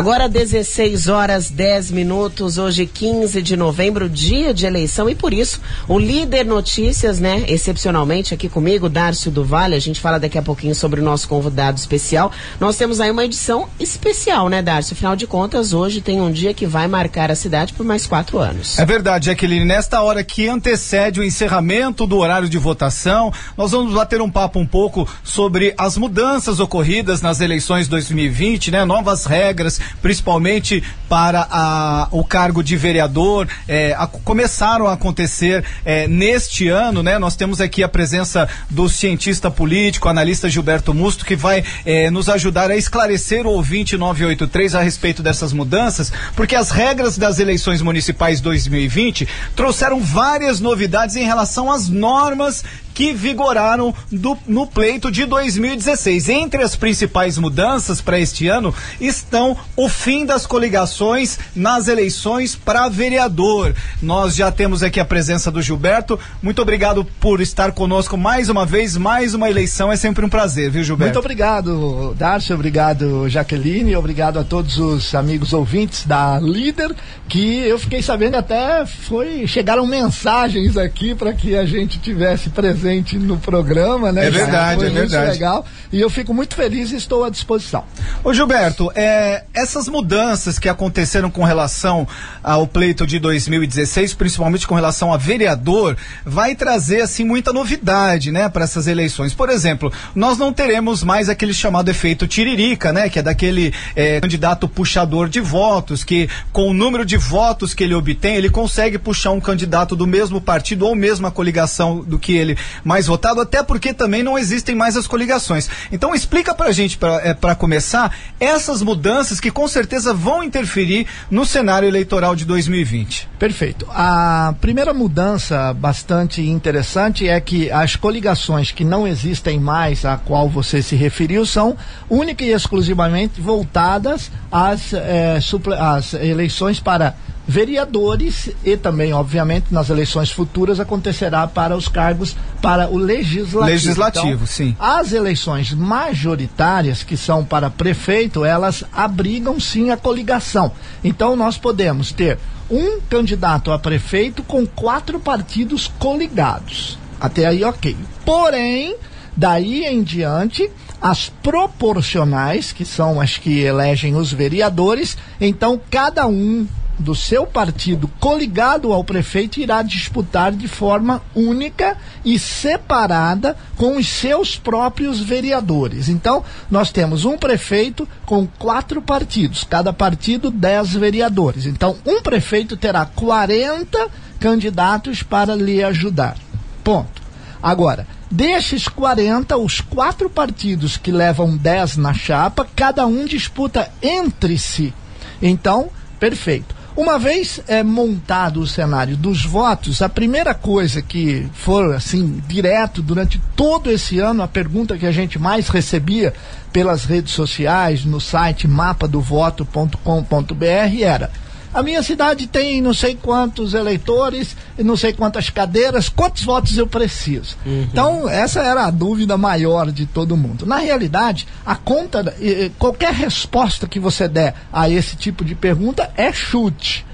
Agora 16 horas 10 minutos, hoje 15 de novembro, dia de eleição e por isso o líder notícias, né, excepcionalmente aqui comigo, Dárcio do Vale, a gente fala daqui a pouquinho sobre o nosso convidado especial. Nós temos aí uma edição especial, né, Dárcio? Afinal de contas, hoje tem um dia que vai marcar a cidade por mais quatro anos. É verdade, Jaqueline, nesta hora que antecede o encerramento do horário de votação, nós vamos bater um papo um pouco sobre as mudanças ocorridas nas eleições 2020, né, novas regras principalmente para a, o cargo de vereador, é, a, começaram a acontecer é, neste ano, né? Nós temos aqui a presença do cientista político, analista Gilberto Musto, que vai é, nos ajudar a esclarecer o ouvinte 983 a respeito dessas mudanças, porque as regras das eleições municipais 2020 trouxeram várias novidades em relação às normas que vigoraram do, no pleito de 2016. Entre as principais mudanças para este ano estão o fim das coligações nas eleições para vereador. Nós já temos aqui a presença do Gilberto. Muito obrigado por estar conosco mais uma vez, mais uma eleição. É sempre um prazer, viu, Gilberto? Muito obrigado, Darcio. Obrigado, Jaqueline. Obrigado a todos os amigos ouvintes da Líder, que eu fiquei sabendo até foi chegaram mensagens aqui para que a gente tivesse presente presente no programa, né? É verdade, é verdade. legal. E eu fico muito feliz e estou à disposição. Ô Gilberto, é, essas mudanças que aconteceram com relação ao pleito de 2016, principalmente com relação a vereador, vai trazer assim muita novidade, né, para essas eleições. Por exemplo, nós não teremos mais aquele chamado efeito tiririca, né, que é daquele é, candidato puxador de votos, que com o número de votos que ele obtém, ele consegue puxar um candidato do mesmo partido ou mesma coligação do que ele mais votado, até porque também não existem mais as coligações. Então explica pra gente, para é, começar, essas mudanças que com certeza vão interferir no cenário eleitoral de 2020. Perfeito. A primeira mudança bastante interessante é que as coligações que não existem mais, a qual você se referiu, são única e exclusivamente voltadas às, é, às eleições para vereadores e também, obviamente, nas eleições futuras acontecerá para os cargos para o legislativo. Legislativo, então, sim. As eleições majoritárias, que são para prefeito, elas abrigam sim a coligação. Então nós podemos ter um candidato a prefeito com quatro partidos coligados. Até aí, ok. Porém, daí em diante, as proporcionais, que são as que elegem os vereadores, então cada um do seu partido coligado ao prefeito irá disputar de forma única e separada com os seus próprios vereadores. Então, nós temos um prefeito com quatro partidos, cada partido dez vereadores. Então, um prefeito terá 40 candidatos para lhe ajudar. Ponto. Agora, desses 40, os quatro partidos que levam 10 na chapa, cada um disputa entre si. Então, perfeito. Uma vez é, montado o cenário dos votos, a primeira coisa que for assim direto durante todo esse ano, a pergunta que a gente mais recebia pelas redes sociais, no site mapadovoto.com.br era a minha cidade tem não sei quantos eleitores, não sei quantas cadeiras, quantos votos eu preciso? Uhum. Então, essa era a dúvida maior de todo mundo. Na realidade, a conta, qualquer resposta que você der a esse tipo de pergunta é chute.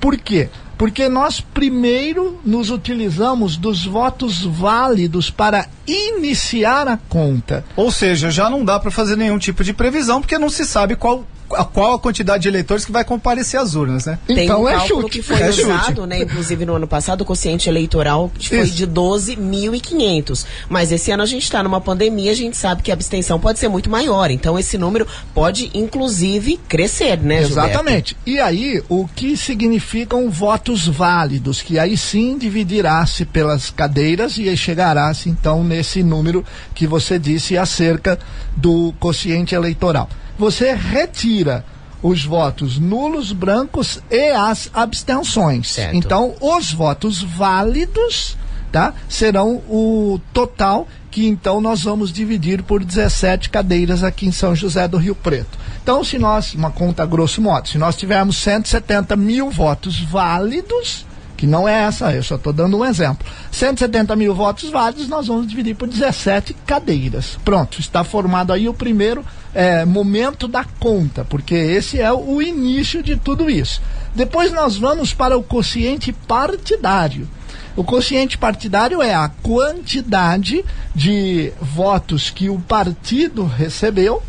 Por quê? Porque nós primeiro nos utilizamos dos votos válidos para iniciar a conta. Ou seja, já não dá para fazer nenhum tipo de previsão, porque não se sabe qual a qual a quantidade de eleitores que vai comparecer às urnas, né? Tem então um é chute. que foi é usado, chute. né? Inclusive no ano passado, o quociente eleitoral foi Isso. de 12.500. Mas esse ano a gente está numa pandemia, a gente sabe que a abstenção pode ser muito maior. Então esse número pode, inclusive, crescer, né, Exatamente. Gilberto? E aí, o que significam votos válidos? Que aí sim dividirá-se pelas cadeiras e chegará-se então nesse número que você disse acerca do quociente eleitoral você retira os votos nulos, brancos e as abstenções. Certo. Então, os votos válidos, tá, serão o total que então nós vamos dividir por 17 cadeiras aqui em São José do Rio Preto. Então, se nós, uma conta grosso modo, se nós tivermos 170 mil votos válidos, que não é essa, eu só estou dando um exemplo. 170 mil votos válidos, nós vamos dividir por 17 cadeiras. Pronto, está formado aí o primeiro é, momento da conta, porque esse é o início de tudo isso. Depois nós vamos para o quociente partidário. O quociente partidário é a quantidade de votos que o partido recebeu,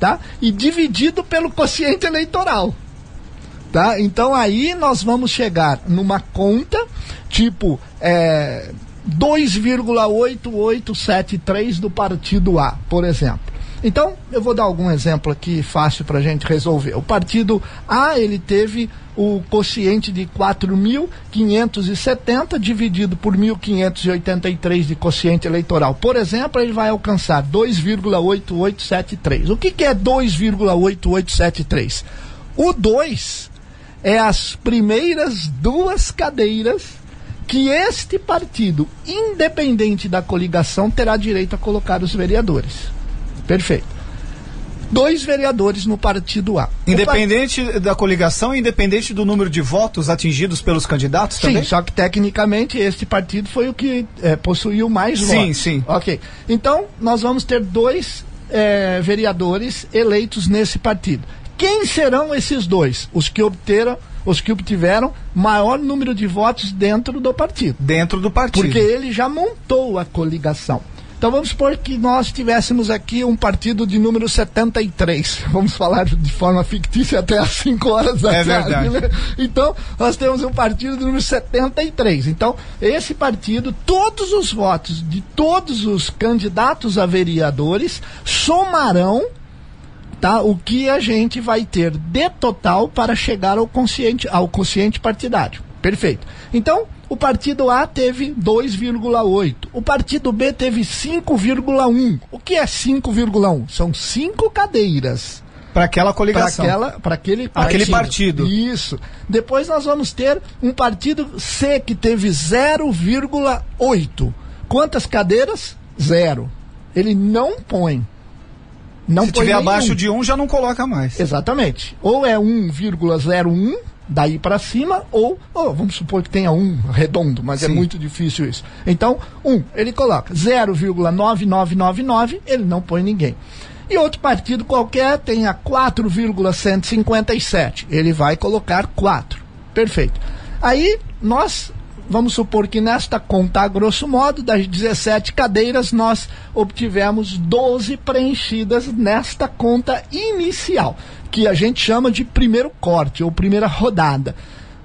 tá? E dividido pelo quociente eleitoral. Tá? Então aí nós vamos chegar numa conta tipo é, 2,8873 do partido A, por exemplo. Então, eu vou dar algum exemplo aqui fácil para a gente resolver. O partido A, ele teve o quociente de 4.570 dividido por 1.583 de quociente eleitoral. Por exemplo, ele vai alcançar 2,8873. O que, que é 2,8873? O 2 é as primeiras duas cadeiras que este partido, independente da coligação, terá direito a colocar os vereadores. Perfeito. Dois vereadores no partido A. Independente part... da coligação, independente do número de votos atingidos pelos candidatos também? Sim, só que tecnicamente este partido foi o que é, possuiu mais sim, votos. Sim, sim. Ok. Então, nós vamos ter dois é, vereadores eleitos nesse partido. Quem serão esses dois? Os que obteram, os que obtiveram maior número de votos dentro do partido. Dentro do partido. Porque ele já montou a coligação. Então vamos supor que nós tivéssemos aqui um partido de número 73. Vamos falar de forma fictícia até às 5 horas da é tarde. Verdade. Né? Então, nós temos um partido de número 73. Então, esse partido, todos os votos de todos os candidatos a vereadores somarão tá? O que a gente vai ter de total para chegar ao consciente, ao consciente partidário. Perfeito. Então, o partido A teve 2,8. O partido B teve 5,1. O que é 5,1? São cinco cadeiras. Para aquela coligação. Para aquele partido. Aquele partido. Isso. Depois nós vamos ter um partido C que teve 0,8. Quantas cadeiras? Zero. Ele não põe. Não Se tiver abaixo de 1, um, já não coloca mais. Exatamente. Ou é 1,01 daí para cima, ou, oh, vamos supor que tenha um redondo, mas é Sim. é muito difícil isso. Então, um, ele coloca 0,9999, ele não põe ninguém. E outro partido qualquer tenha 4,157, ele vai colocar 4. Perfeito. Aí nós vamos supor que nesta conta, a grosso modo, das 17 cadeiras, nós obtivemos 12 preenchidas nesta conta inicial, que a gente chama de primeiro corte ou primeira rodada.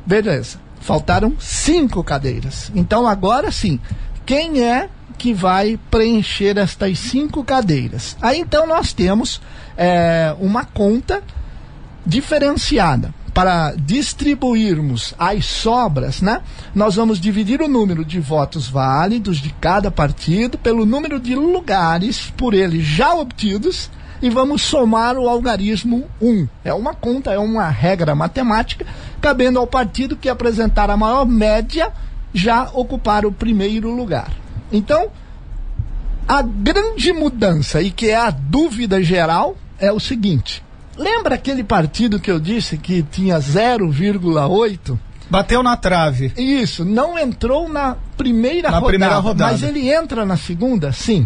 Beleza. Faltaram cinco cadeiras. Então agora sim, quem é que vai preencher estas cinco cadeiras? Aí então nós temos é, uma conta diferenciada para distribuirmos as sobras, né? Nós vamos dividir o número de votos válidos de cada partido pelo número de lugares por ele já obtidos e vamos somar o algarismo 1. É uma conta, é uma regra matemática, cabendo ao partido que apresentar a maior média já ocupar o primeiro lugar. Então, a grande mudança e que é a dúvida geral é o seguinte: Lembra aquele partido que eu disse que tinha 0,8? Bateu na trave. Isso, não entrou na primeira, na rodada, primeira rodada. Mas ele entra na segunda, sim.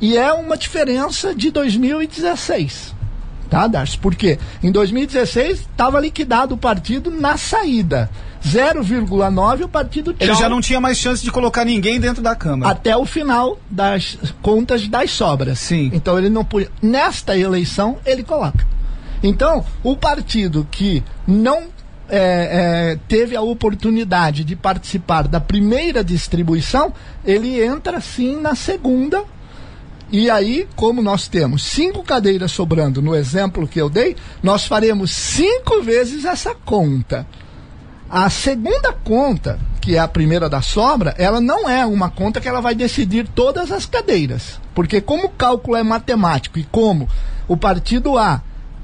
E é uma diferença de 2016. Tá, Darcy? Porque em 2016 estava liquidado o partido na saída. 0,9 o partido tchau. Ele já não tinha mais chance de colocar ninguém dentro da Câmara. Até o final das contas das sobras. Sim. Então ele não podia. Nesta eleição, ele coloca. Então, o partido que não é, é, teve a oportunidade de participar da primeira distribuição, ele entra sim na segunda. E aí, como nós temos cinco cadeiras sobrando no exemplo que eu dei, nós faremos cinco vezes essa conta. A segunda conta, que é a primeira da sobra, ela não é uma conta que ela vai decidir todas as cadeiras. Porque como o cálculo é matemático e como o partido A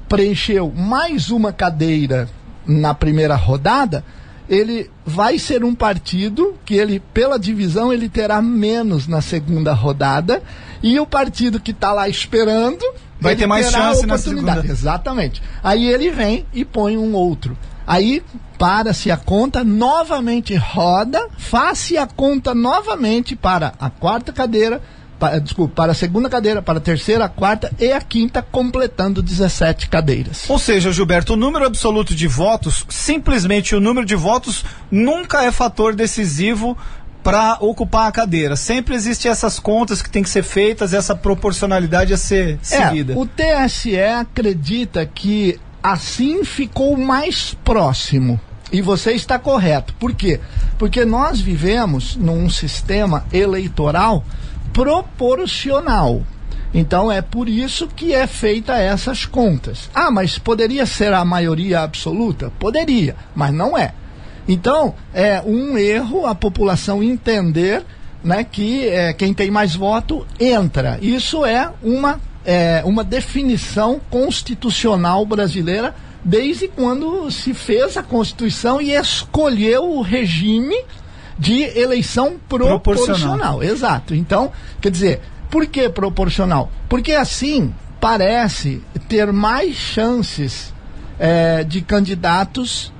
preencheu mais uma cadeira na primeira rodada, ele vai ser um partido que ele, pela divisão, ele terá menos na segunda rodada e o partido que está lá esperando vai ter mais chance na segunda. Exatamente. Aí ele vem e põe um outro. Aí para-se a conta, novamente roda, faz-se a conta novamente para a quarta cadeira, para, desculpa, para a segunda cadeira, para a terceira, a quarta e a quinta, completando 17 cadeiras. Ou seja, Gilberto, o número absoluto de votos, simplesmente o número de votos, nunca é fator decisivo para ocupar a cadeira. Sempre existem essas contas que têm que ser feitas, essa proporcionalidade a ser seguida. É, o TSE acredita que assim ficou mais próximo. E você está correto. Por quê? Porque nós vivemos num sistema eleitoral proporcional. Então é por isso que é feita essas contas. Ah, mas poderia ser a maioria absoluta? Poderia, mas não é. Então é um erro a população entender né, que é, quem tem mais voto entra. Isso é uma, é, uma definição constitucional brasileira desde quando se fez a Constituição e escolheu o regime de eleição proporcional. proporcional. Exato. Então, quer dizer, por que proporcional? Porque assim parece ter mais chances é, de candidatos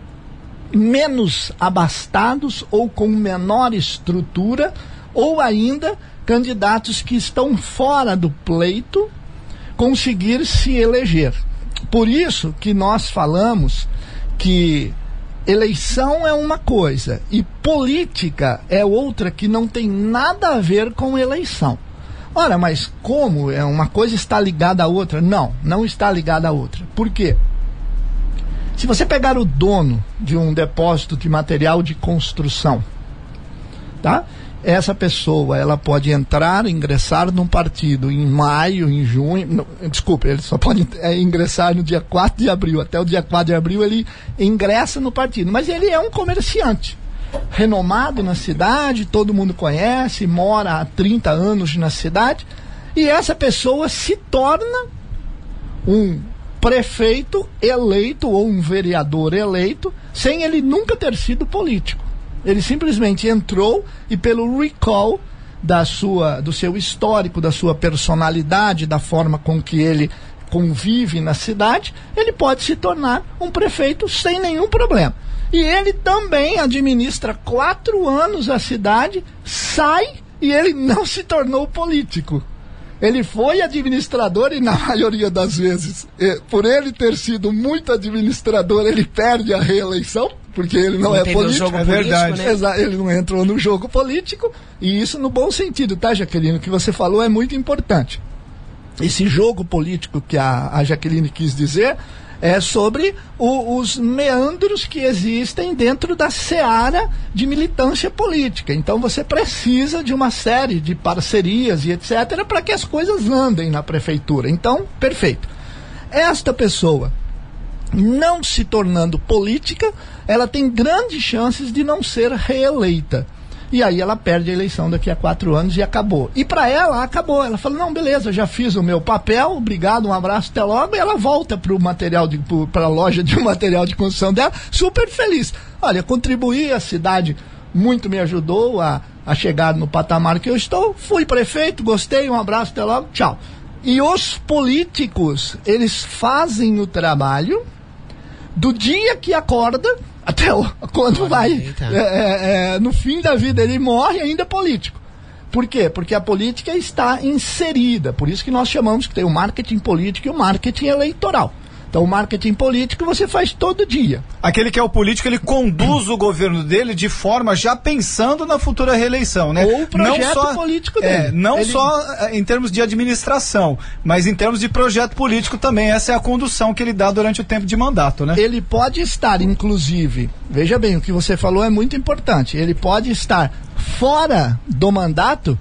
menos abastados ou com menor estrutura, ou ainda candidatos que estão fora do pleito conseguir se eleger. Por isso que nós falamos que eleição é uma coisa e política é outra que não tem nada a ver com eleição. Ora, mas como é uma coisa está ligada à outra? Não, não está ligada à outra. Por quê? Se você pegar o dono de um depósito de material de construção, tá? Essa pessoa ela pode entrar, ingressar num partido em maio, em junho, não, desculpe, ele só pode é, ingressar no dia 4 de abril, até o dia 4 de abril ele ingressa no partido, mas ele é um comerciante renomado na cidade, todo mundo conhece, mora há 30 anos na cidade, e essa pessoa se torna um prefeito eleito ou um vereador eleito sem ele nunca ter sido político. Ele simplesmente entrou e pelo recall da sua, do seu histórico, da sua personalidade, da forma com que ele convive na cidade, ele pode se tornar um prefeito sem nenhum problema. E ele também administra quatro anos a cidade, sai e ele não se tornou político. Ele foi administrador e, na maioria das vezes, por ele ter sido muito administrador, ele perde a reeleição porque ele não, não é político. é verdade. Né? Ele não entrou no jogo político, e isso no bom sentido, tá, Jaqueline? O que você falou é muito importante. Esse jogo político que a, a Jaqueline quis dizer é sobre o, os meandros que existem dentro da seara de militância política. Então você precisa de uma série de parcerias e etc. para que as coisas andem na prefeitura. Então, perfeito. Esta pessoa não se tornando política, ela tem grandes chances de não ser reeleita. E aí ela perde a eleição daqui a quatro anos e acabou. E para ela, acabou. Ela fala, não, beleza, já fiz o meu papel, obrigado, um abraço, até logo. E ela volta para o material, para a loja de material de construção dela, super feliz. Olha, contribuí, a cidade muito me ajudou a, a chegar no patamar que eu estou. Fui prefeito, gostei, um abraço, até logo, tchau. E os políticos, eles fazem o trabalho do dia que acorda até o, quando vai. É, é, é, no fim da vida ele morre ainda político. Por quê? Porque a política está inserida. Por isso que nós chamamos que tem o marketing político e o marketing eleitoral. Então, o marketing político você faz todo dia. Aquele que é o político, ele conduz o governo dele de forma já pensando na futura reeleição, né? Ou o projeto não só, político é, dele. É, não ele... só é, em termos de administração, mas em termos de projeto político também. Essa é a condução que ele dá durante o tempo de mandato, né? Ele pode estar, inclusive, veja bem, o que você falou é muito importante. Ele pode estar fora do mandato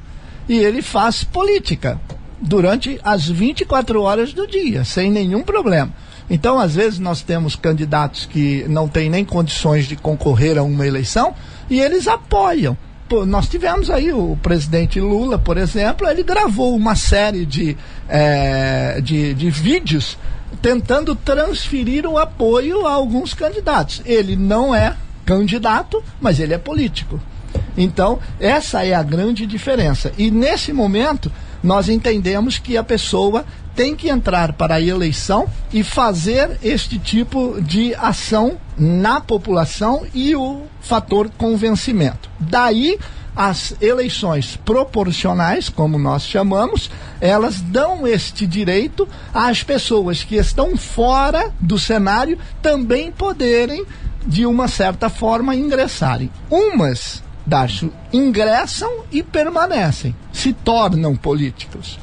e ele faz política durante as 24 horas do dia, sem nenhum problema. Então, às vezes, nós temos candidatos que não têm nem condições de concorrer a uma eleição e eles apoiam. Pô, nós tivemos aí o presidente Lula, por exemplo, ele gravou uma série de, é, de, de vídeos tentando transferir o apoio a alguns candidatos. Ele não é candidato, mas ele é político. Então, essa é a grande diferença. E nesse momento, nós entendemos que a pessoa tem que entrar para a eleição e fazer este tipo de ação na população e o fator convencimento. Daí as eleições proporcionais, como nós chamamos, elas dão este direito às pessoas que estão fora do cenário também poderem, de uma certa forma, ingressarem. Umas, Darcio, ingressam e permanecem, se tornam políticos.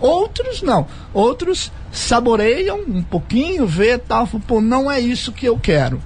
Outros não. Outros saboreiam um pouquinho, vê tal, pô, não é isso que eu quero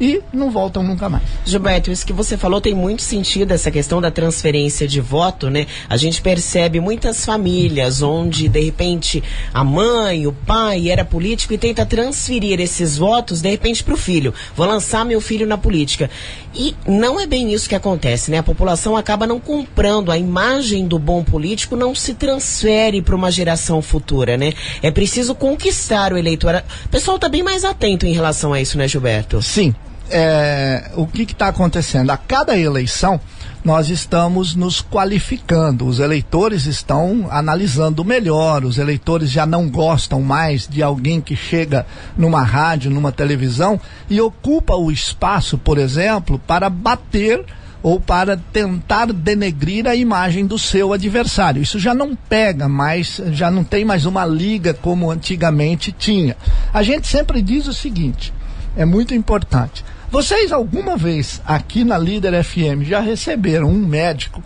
e não voltam nunca mais. Gilberto, isso que você falou tem muito sentido, essa questão da transferência de voto, né? A gente percebe muitas famílias onde, de repente, a mãe, o pai era político e tenta transferir esses votos, de repente, para o filho. Vou lançar meu filho na política. E não é bem isso que acontece, né? A população acaba não comprando, a imagem do bom político não se transfere para uma geração futura, né? É preciso conquistar o eleitor. O pessoal está bem mais atento em relação a isso, né, Gilberto? Sim, é, o que está acontecendo? A cada eleição, nós estamos nos qualificando. Os eleitores estão analisando melhor. Os eleitores já não gostam mais de alguém que chega numa rádio, numa televisão e ocupa o espaço, por exemplo, para bater ou para tentar denegrir a imagem do seu adversário. Isso já não pega mais, já não tem mais uma liga como antigamente tinha. A gente sempre diz o seguinte: é muito importante. Vocês alguma vez aqui na Líder FM já receberam um médico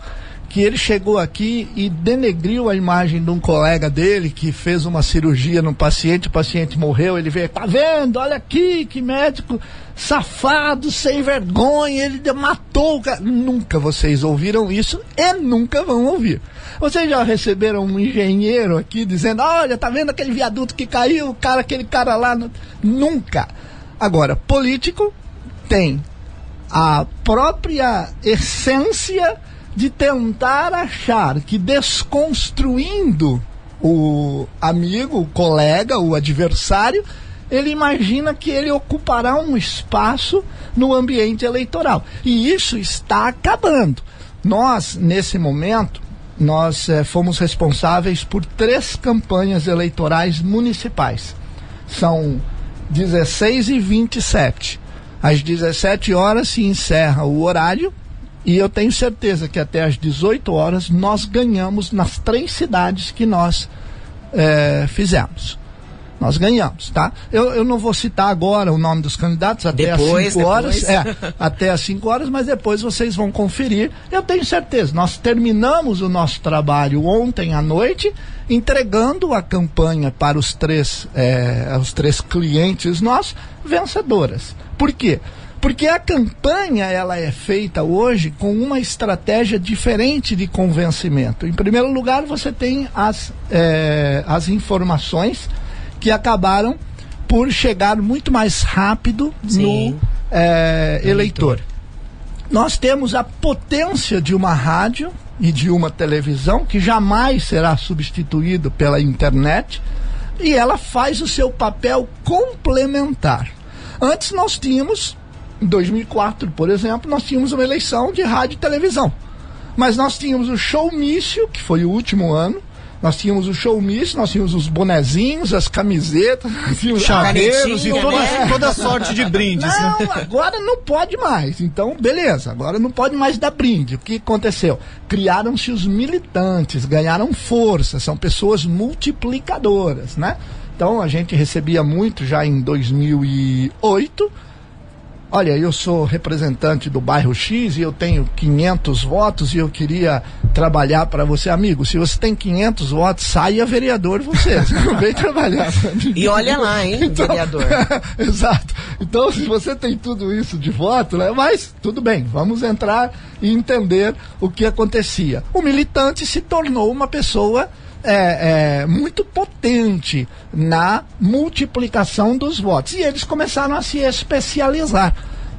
que ele chegou aqui e denegriu a imagem de um colega dele que fez uma cirurgia no paciente, o paciente morreu, ele veio, tá vendo? Olha aqui, que médico safado, sem vergonha, ele matou o cara. Nunca vocês ouviram isso e nunca vão ouvir. Vocês já receberam um engenheiro aqui dizendo, olha, tá vendo aquele viaduto que caiu, o cara, aquele cara lá. Nunca. Agora, político tem a própria essência de tentar achar que desconstruindo o amigo, o colega, o adversário, ele imagina que ele ocupará um espaço no ambiente eleitoral. E isso está acabando. Nós, nesse momento, nós eh, fomos responsáveis por três campanhas eleitorais municipais. São 16 e 27. Às 17 horas se encerra o horário e eu tenho certeza que até às 18 horas nós ganhamos nas três cidades que nós é, fizemos. Nós ganhamos, tá? Eu, eu não vou citar agora o nome dos candidatos até depois, às 5 horas. É, até às 5 horas, mas depois vocês vão conferir. Eu tenho certeza, nós terminamos o nosso trabalho ontem à noite, entregando a campanha para os três, é, os três clientes nossos, vencedoras. Por quê? Porque a campanha ela é feita hoje com uma estratégia diferente de convencimento. Em primeiro lugar, você tem as, é, as informações que acabaram por chegar muito mais rápido Sim. no é, eleitor. Nós temos a potência de uma rádio e de uma televisão que jamais será substituído pela internet e ela faz o seu papel complementar. Antes nós tínhamos, em 2004, por exemplo, nós tínhamos uma eleição de rádio e televisão. Mas nós tínhamos o showmício, que foi o último ano, nós tínhamos o showmício, nós tínhamos os bonezinhos, as camisetas, os chaveiros e toda, né? toda sorte de brindes. Não, né? agora não pode mais. Então, beleza, agora não pode mais dar brinde. O que aconteceu? Criaram-se os militantes, ganharam força, são pessoas multiplicadoras, né? Então a gente recebia muito já em 2008. Olha, eu sou representante do bairro X e eu tenho 500 votos e eu queria trabalhar para você, amigo. Se você tem 500 votos, saia vereador você. Não vem trabalhar. E olha lá, hein, então, vereador. exato. Então, se você tem tudo isso de voto, né, mas tudo bem, vamos entrar e entender o que acontecia. O militante se tornou uma pessoa é, é, muito potente na multiplicação dos votos. E eles começaram a se especializar.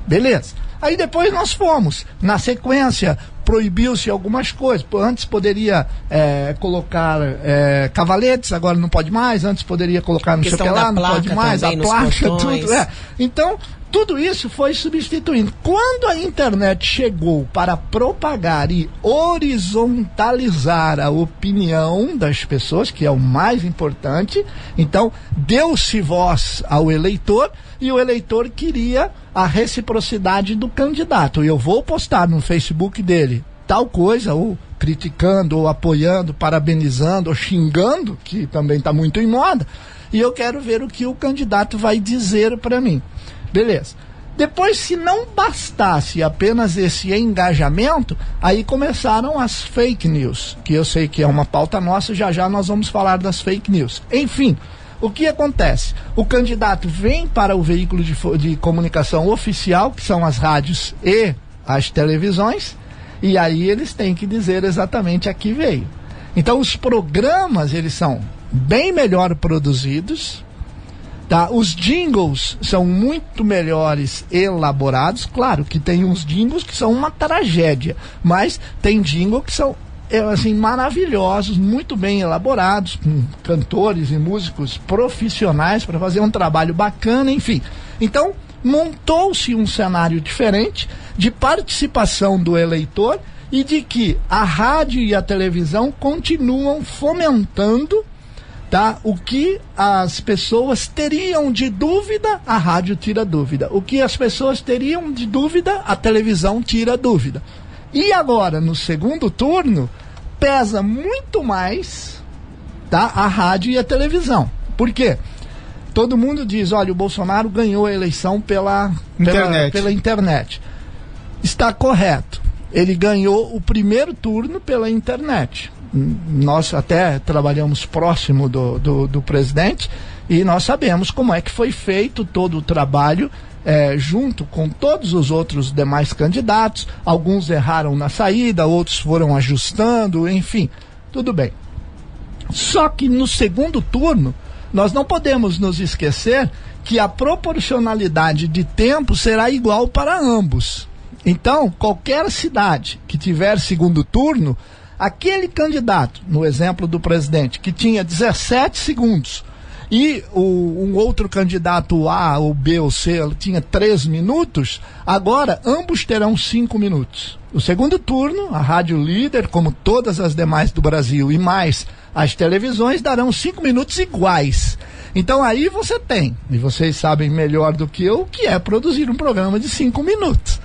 Beleza. Aí depois nós fomos. Na sequência, proibiu-se algumas coisas. Antes poderia é, colocar é, cavaletes, agora não pode mais. Antes poderia colocar no lá, não pode mais. A placa, tudo. É. Então, tudo isso foi substituindo. Quando a internet chegou para propagar e horizontalizar a opinião das pessoas, que é o mais importante, então deu-se voz ao eleitor e o eleitor queria a reciprocidade do candidato. Eu vou postar no Facebook dele tal coisa, ou criticando, ou apoiando, parabenizando, ou xingando, que também está muito em moda, e eu quero ver o que o candidato vai dizer para mim. Beleza. Depois, se não bastasse apenas esse engajamento, aí começaram as fake news, que eu sei que é uma pauta nossa, já já nós vamos falar das fake news. Enfim, o que acontece? O candidato vem para o veículo de, de comunicação oficial, que são as rádios e as televisões, e aí eles têm que dizer exatamente a que veio. Então, os programas, eles são bem melhor produzidos, Tá? Os jingles são muito melhores elaborados. Claro que tem uns jingles que são uma tragédia, mas tem jingles que são é, assim maravilhosos, muito bem elaborados, com cantores e músicos profissionais para fazer um trabalho bacana, enfim. Então, montou-se um cenário diferente de participação do eleitor e de que a rádio e a televisão continuam fomentando tá? O que as pessoas teriam de dúvida, a rádio tira dúvida. O que as pessoas teriam de dúvida, a televisão tira dúvida. E agora, no segundo turno, pesa muito mais tá? a rádio e a televisão. Por quê? Todo mundo diz, olha, o Bolsonaro ganhou a eleição pela internet. Pela, pela internet. Está correto. Ele ganhou o primeiro turno pela internet nós até trabalhamos próximo do, do, do, presidente e nós sabemos como é que foi feito todo o trabalho é, junto com todos os outros demais candidatos. Alguns erraram na saída, outros foram ajustando, enfim, tudo bem. Só que no segundo turno, nós não podemos nos esquecer que a proporcionalidade de tempo será igual para ambos. Então, qualquer cidade que tiver segundo turno Aquele candidato, no exemplo do presidente, que tinha 17 segundos, e o, um outro candidato A, ou B, ou C, tinha 3 minutos, agora ambos terão 5 minutos. O segundo turno, a Rádio Líder, como todas as demais do Brasil, e mais as televisões, darão 5 minutos iguais. Então aí você tem, e vocês sabem melhor do que eu, o que é produzir um programa de 5 minutos.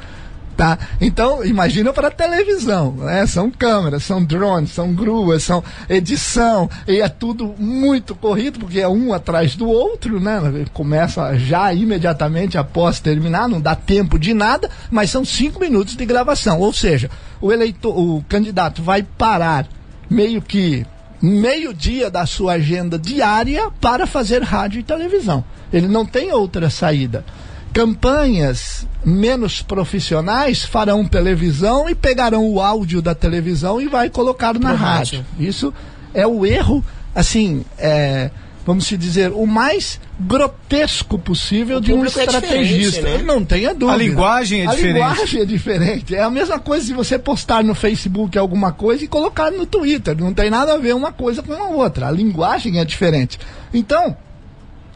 Tá? Então, imagina para televisão, né? São câmeras, são drones, são gruas, são edição, e é tudo muito corrido, porque é um atrás do outro, né? Começa já imediatamente após terminar, não dá tempo de nada, mas são cinco minutos de gravação. Ou seja, o eleitor, o candidato vai parar meio que meio dia da sua agenda diária para fazer rádio e televisão. Ele não tem outra saída campanhas menos profissionais farão televisão e pegarão o áudio da televisão e vai colocar na rádio. rádio. Isso é o erro, assim, é, vamos se dizer, o mais grotesco possível o de um é estrategista. É né? Não tenha dúvida. A linguagem é a diferente. A linguagem é diferente. É a mesma coisa se você postar no Facebook alguma coisa e colocar no Twitter. Não tem nada a ver uma coisa com a outra. A linguagem é diferente. Então,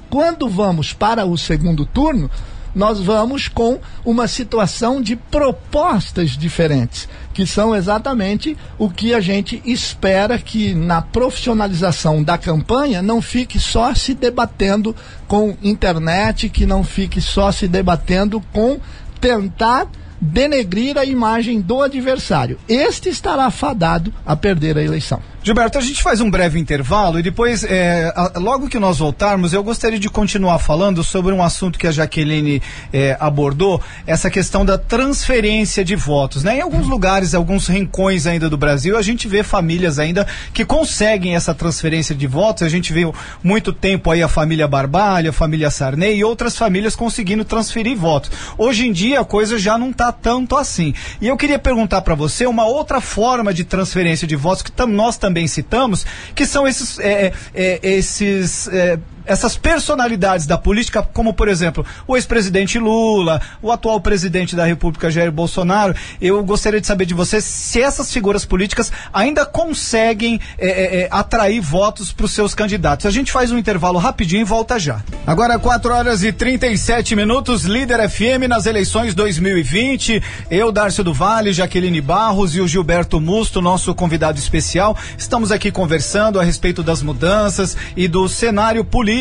quando vamos para o segundo turno, nós vamos com uma situação de propostas diferentes, que são exatamente o que a gente espera que na profissionalização da campanha não fique só se debatendo com internet, que não fique só se debatendo com tentar denegrir a imagem do adversário. Este estará fadado a perder a eleição. Gilberto, a gente faz um breve intervalo e depois, é, a, logo que nós voltarmos, eu gostaria de continuar falando sobre um assunto que a Jaqueline é, abordou, essa questão da transferência de votos. Né? Em alguns lugares, alguns rincões ainda do Brasil, a gente vê famílias ainda que conseguem essa transferência de votos. A gente vê muito tempo aí a família Barbalho, a família Sarney e outras famílias conseguindo transferir votos. Hoje em dia a coisa já não está tanto assim. E eu queria perguntar para você uma outra forma de transferência de votos que tam, nós também citamos, que são esses, é, é, é esses é, essas personalidades da política, como por exemplo o ex-presidente Lula, o atual presidente da República Jair Bolsonaro, eu gostaria de saber de você se essas figuras políticas ainda conseguem é, é, atrair votos para os seus candidatos. A gente faz um intervalo rapidinho e volta já. Agora 4 horas e 37 minutos, líder FM nas eleições 2020. Eu, Darcio do Vale, Jaqueline Barros e o Gilberto Musto, nosso convidado especial, estamos aqui conversando a respeito das mudanças e do cenário político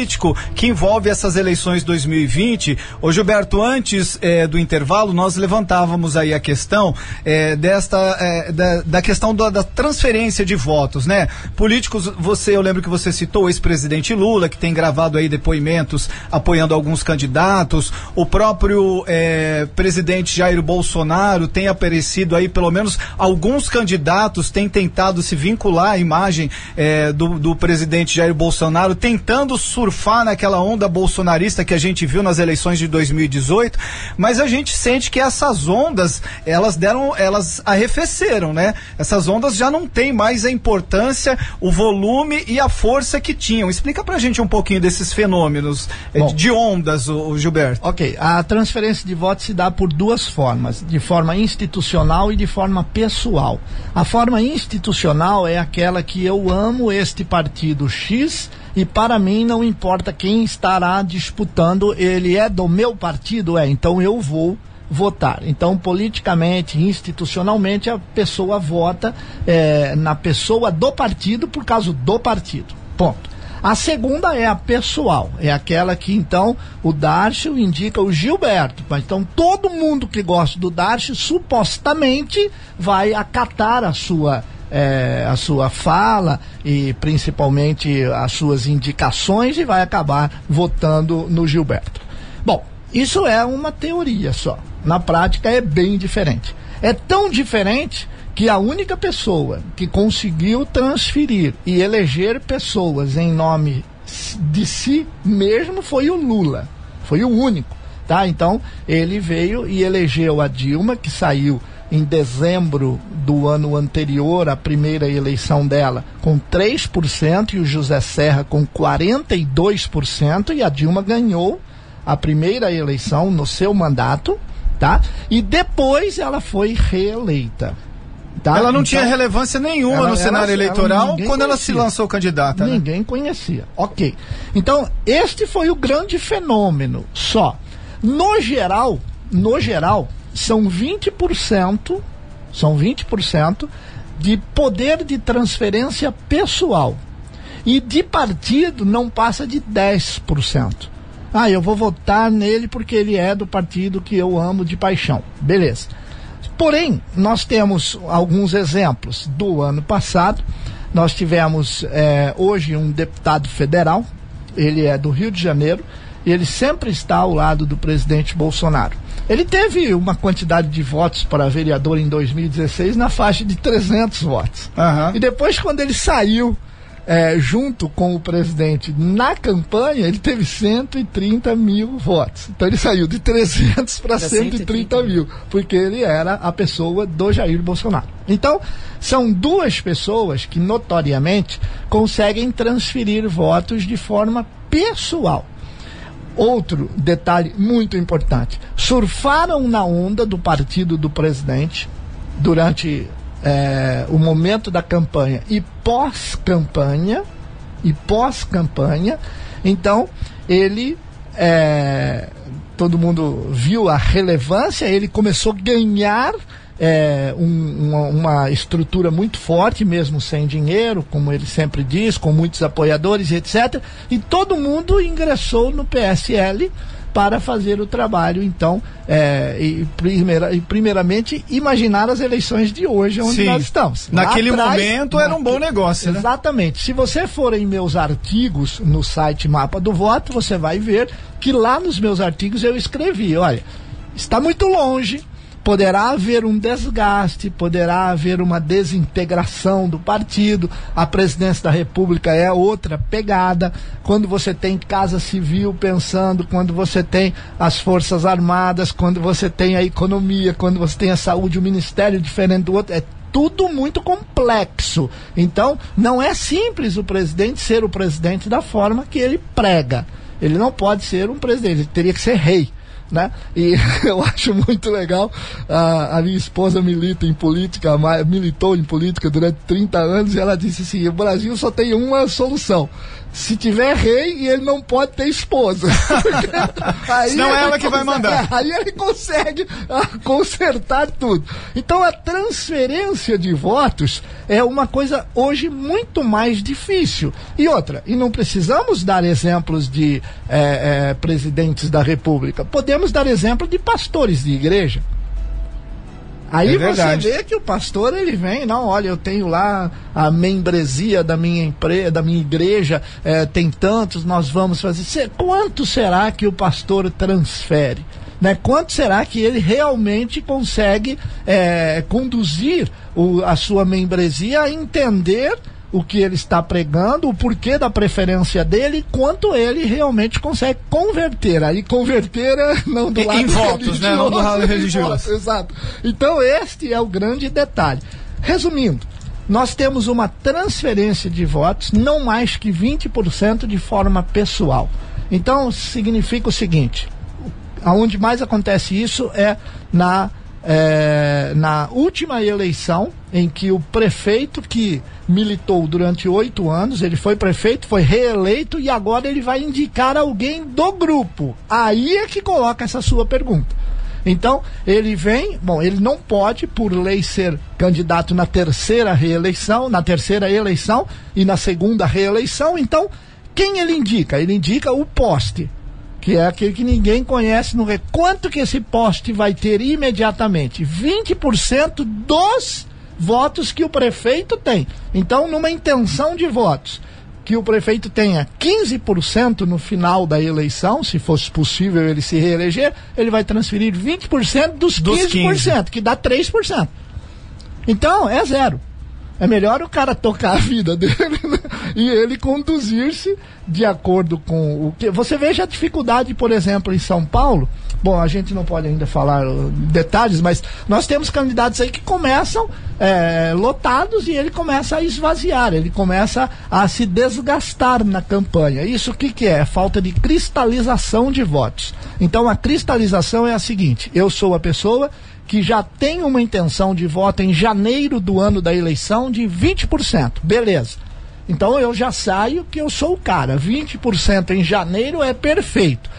que envolve essas eleições 2020. Ô Gilberto, antes eh, do intervalo, nós levantávamos aí a questão eh, desta eh, da, da, questão da, da, transferência de votos, né? Políticos, você, eu lembro que você citou o ex-presidente Lula, que tem gravado aí depoimentos apoiando alguns candidatos, o próprio presidente Jair Bolsonaro tem aparecido aí, pelo menos alguns candidatos têm tentado se vincular à imagem do, do presidente Jair Bolsonaro, tentando surfar naquela onda bolsonarista que a gente viu nas eleições de 2018, mas a gente sente que essas ondas, elas deram, elas arrefeceram, né? Essas ondas já não têm mais a importância, o volume e a força que tinham. Explica pra gente um pouquinho desses fenômenos eh, Bom, de ondas, o, o Gilberto. Ok, a transferência de votos se dá por duas formas, de forma institucional e de forma pessoal. A forma institucional é aquela que eu amo este partido X e para mim não importa quem estará disputando, ele é do meu partido, é, então eu vou votar. Então, politicamente, institucionalmente, a pessoa vota é, na pessoa do partido por causa do partido. Ponto. A segunda é a pessoal, é aquela que então o Darcio indica o Gilberto. Então todo mundo que gosta do Darcio supostamente vai acatar a sua é, a sua fala e principalmente as suas indicações e vai acabar votando no Gilberto. Bom, isso é uma teoria só. Na prática é bem diferente. É tão diferente que a única pessoa que conseguiu transferir e eleger pessoas em nome de si mesmo foi o Lula. Foi o único, tá? Então, ele veio e elegeu a Dilma, que saiu em dezembro do ano anterior, a primeira eleição dela, com 3% e o José Serra com 42% e a Dilma ganhou a primeira eleição no seu mandato, tá? E depois ela foi reeleita. Tá? Ela não então, tinha relevância nenhuma ela, no cenário ela, eleitoral ela, quando conhecia. ela se lançou candidata. Né? Ninguém né? conhecia. Ok. Então, este foi o grande fenômeno. Só. No geral, no geral, são 20%, são 20% de poder de transferência pessoal. E de partido não passa de 10%. Ah, eu vou votar nele porque ele é do partido que eu amo de paixão. Beleza. Porém, nós temos alguns exemplos do ano passado. Nós tivemos é, hoje um deputado federal, ele é do Rio de Janeiro, e ele sempre está ao lado do presidente Bolsonaro. Ele teve uma quantidade de votos para vereador em 2016 na faixa de 300 votos. Uhum. E depois, quando ele saiu é, junto com o presidente na campanha, ele teve 130 mil votos. Então ele saiu de 300 para 130 mil, porque ele era a pessoa do Jair Bolsonaro. Então, são duas pessoas que notoriamente conseguem transferir votos de forma pessoal. Outro detalhe muito importante: surfaram na onda do partido do presidente durante é, o momento da campanha e pós-campanha e pós-campanha. Então ele é, todo mundo viu a relevância. Ele começou a ganhar é, um, uma, uma, estrutura muito forte, mesmo sem dinheiro, como ele sempre diz, com muitos apoiadores, etc. E todo mundo ingressou no PSL para fazer o trabalho, então, é, e, primeira, e primeiramente imaginar as eleições de hoje, onde Sim. nós estamos. Naquele atrás, momento era um bom negócio, né? Exatamente. Se você for em meus artigos no site Mapa do Voto, você vai ver que lá nos meus artigos eu escrevi, olha, está muito longe, poderá haver um desgaste, poderá haver uma desintegração do partido. A presidência da República é outra pegada. Quando você tem Casa Civil pensando, quando você tem as Forças Armadas, quando você tem a economia, quando você tem a saúde, o ministério diferente do outro, é tudo muito complexo. Então, não é simples o presidente ser o presidente da forma que ele prega. Ele não pode ser um presidente, ele teria que ser rei. Né? E eu acho muito legal. A, a, minha esposa milita em política, militou em política durante 30 anos, e ela disse assim: o Brasil só tem uma solução se tiver rei, ele não pode ter esposa. aí não é ela que vai mandar. Aí ele consegue ah, consertar tudo. Então a transferência de votos é uma coisa hoje muito mais difícil. E outra, e não precisamos dar exemplos de é, é, presidentes da República, podemos dar exemplo de pastores de igreja. Aí é você vê que o pastor ele vem, não, olha, eu tenho lá a membresia da minha empresa, da minha igreja, é, tem tantos, nós vamos fazer. Quanto será que o pastor transfere? Né? Quanto será que ele realmente consegue é, conduzir o, a sua membresia a entender o que ele está pregando, o porquê da preferência dele quanto ele realmente consegue converter. Aí converter é não do lado em votos, né? Não do lado religioso. Exato. Então este é o grande detalhe. Resumindo, nós temos uma transferência de votos não mais que 20% de forma pessoal. Então significa o seguinte: aonde mais acontece isso é na é, na última eleição, em que o prefeito que militou durante oito anos, ele foi prefeito, foi reeleito e agora ele vai indicar alguém do grupo. Aí é que coloca essa sua pergunta. Então, ele vem, bom, ele não pode, por lei, ser candidato na terceira reeleição, na terceira eleição e na segunda reeleição. Então, quem ele indica? Ele indica o poste que é aquele que ninguém conhece no quanto que esse poste vai ter imediatamente 20% dos votos que o prefeito tem. Então, numa intenção de votos que o prefeito tenha 15% no final da eleição, se fosse possível ele se reeleger, ele vai transferir 20% dos, dos 15%, 15%, que dá 3%. Então, é zero. É melhor o cara tocar a vida dele né? e ele conduzir-se de acordo com o que. Você veja a dificuldade, por exemplo, em São Paulo. Bom, a gente não pode ainda falar uh, detalhes, mas nós temos candidatos aí que começam é, lotados e ele começa a esvaziar, ele começa a se desgastar na campanha. Isso o que, que é? É falta de cristalização de votos. Então a cristalização é a seguinte: eu sou a pessoa que já tem uma intenção de voto em janeiro do ano da eleição de 20%. Beleza. Então eu já saio que eu sou o cara. 20% em janeiro é perfeito.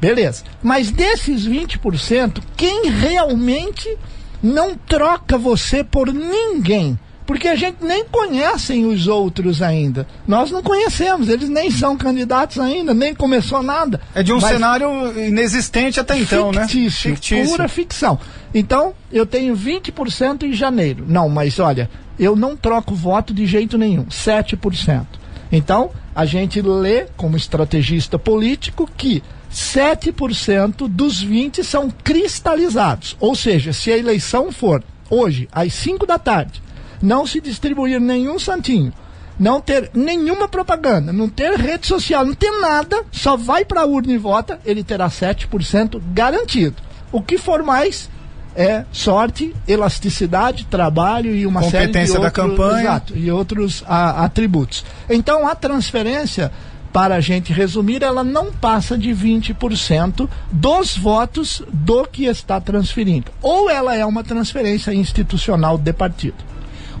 Beleza. Mas desses 20%, quem realmente não troca você por ninguém? Porque a gente nem conhece os outros ainda. Nós não conhecemos, eles nem são candidatos ainda, nem começou nada. É de um cenário inexistente até então, né? fictício, né? Fictício. Pura ficção. Então, eu tenho 20% em janeiro. Não, mas olha, eu não troco voto de jeito nenhum, 7%. Então, a gente lê como estrategista político que 7% dos 20 são cristalizados. Ou seja, se a eleição for hoje, às 5 da tarde, não se distribuir nenhum santinho, não ter nenhuma propaganda, não ter rede social, não ter nada, só vai para a urna e vota, ele terá 7% garantido. O que for mais é sorte, elasticidade, trabalho e uma série de outros, da campanha. Exato, e outros a, atributos. Então a transferência para a gente resumir, ela não passa de 20% dos votos do que está transferindo. Ou ela é uma transferência institucional de partido.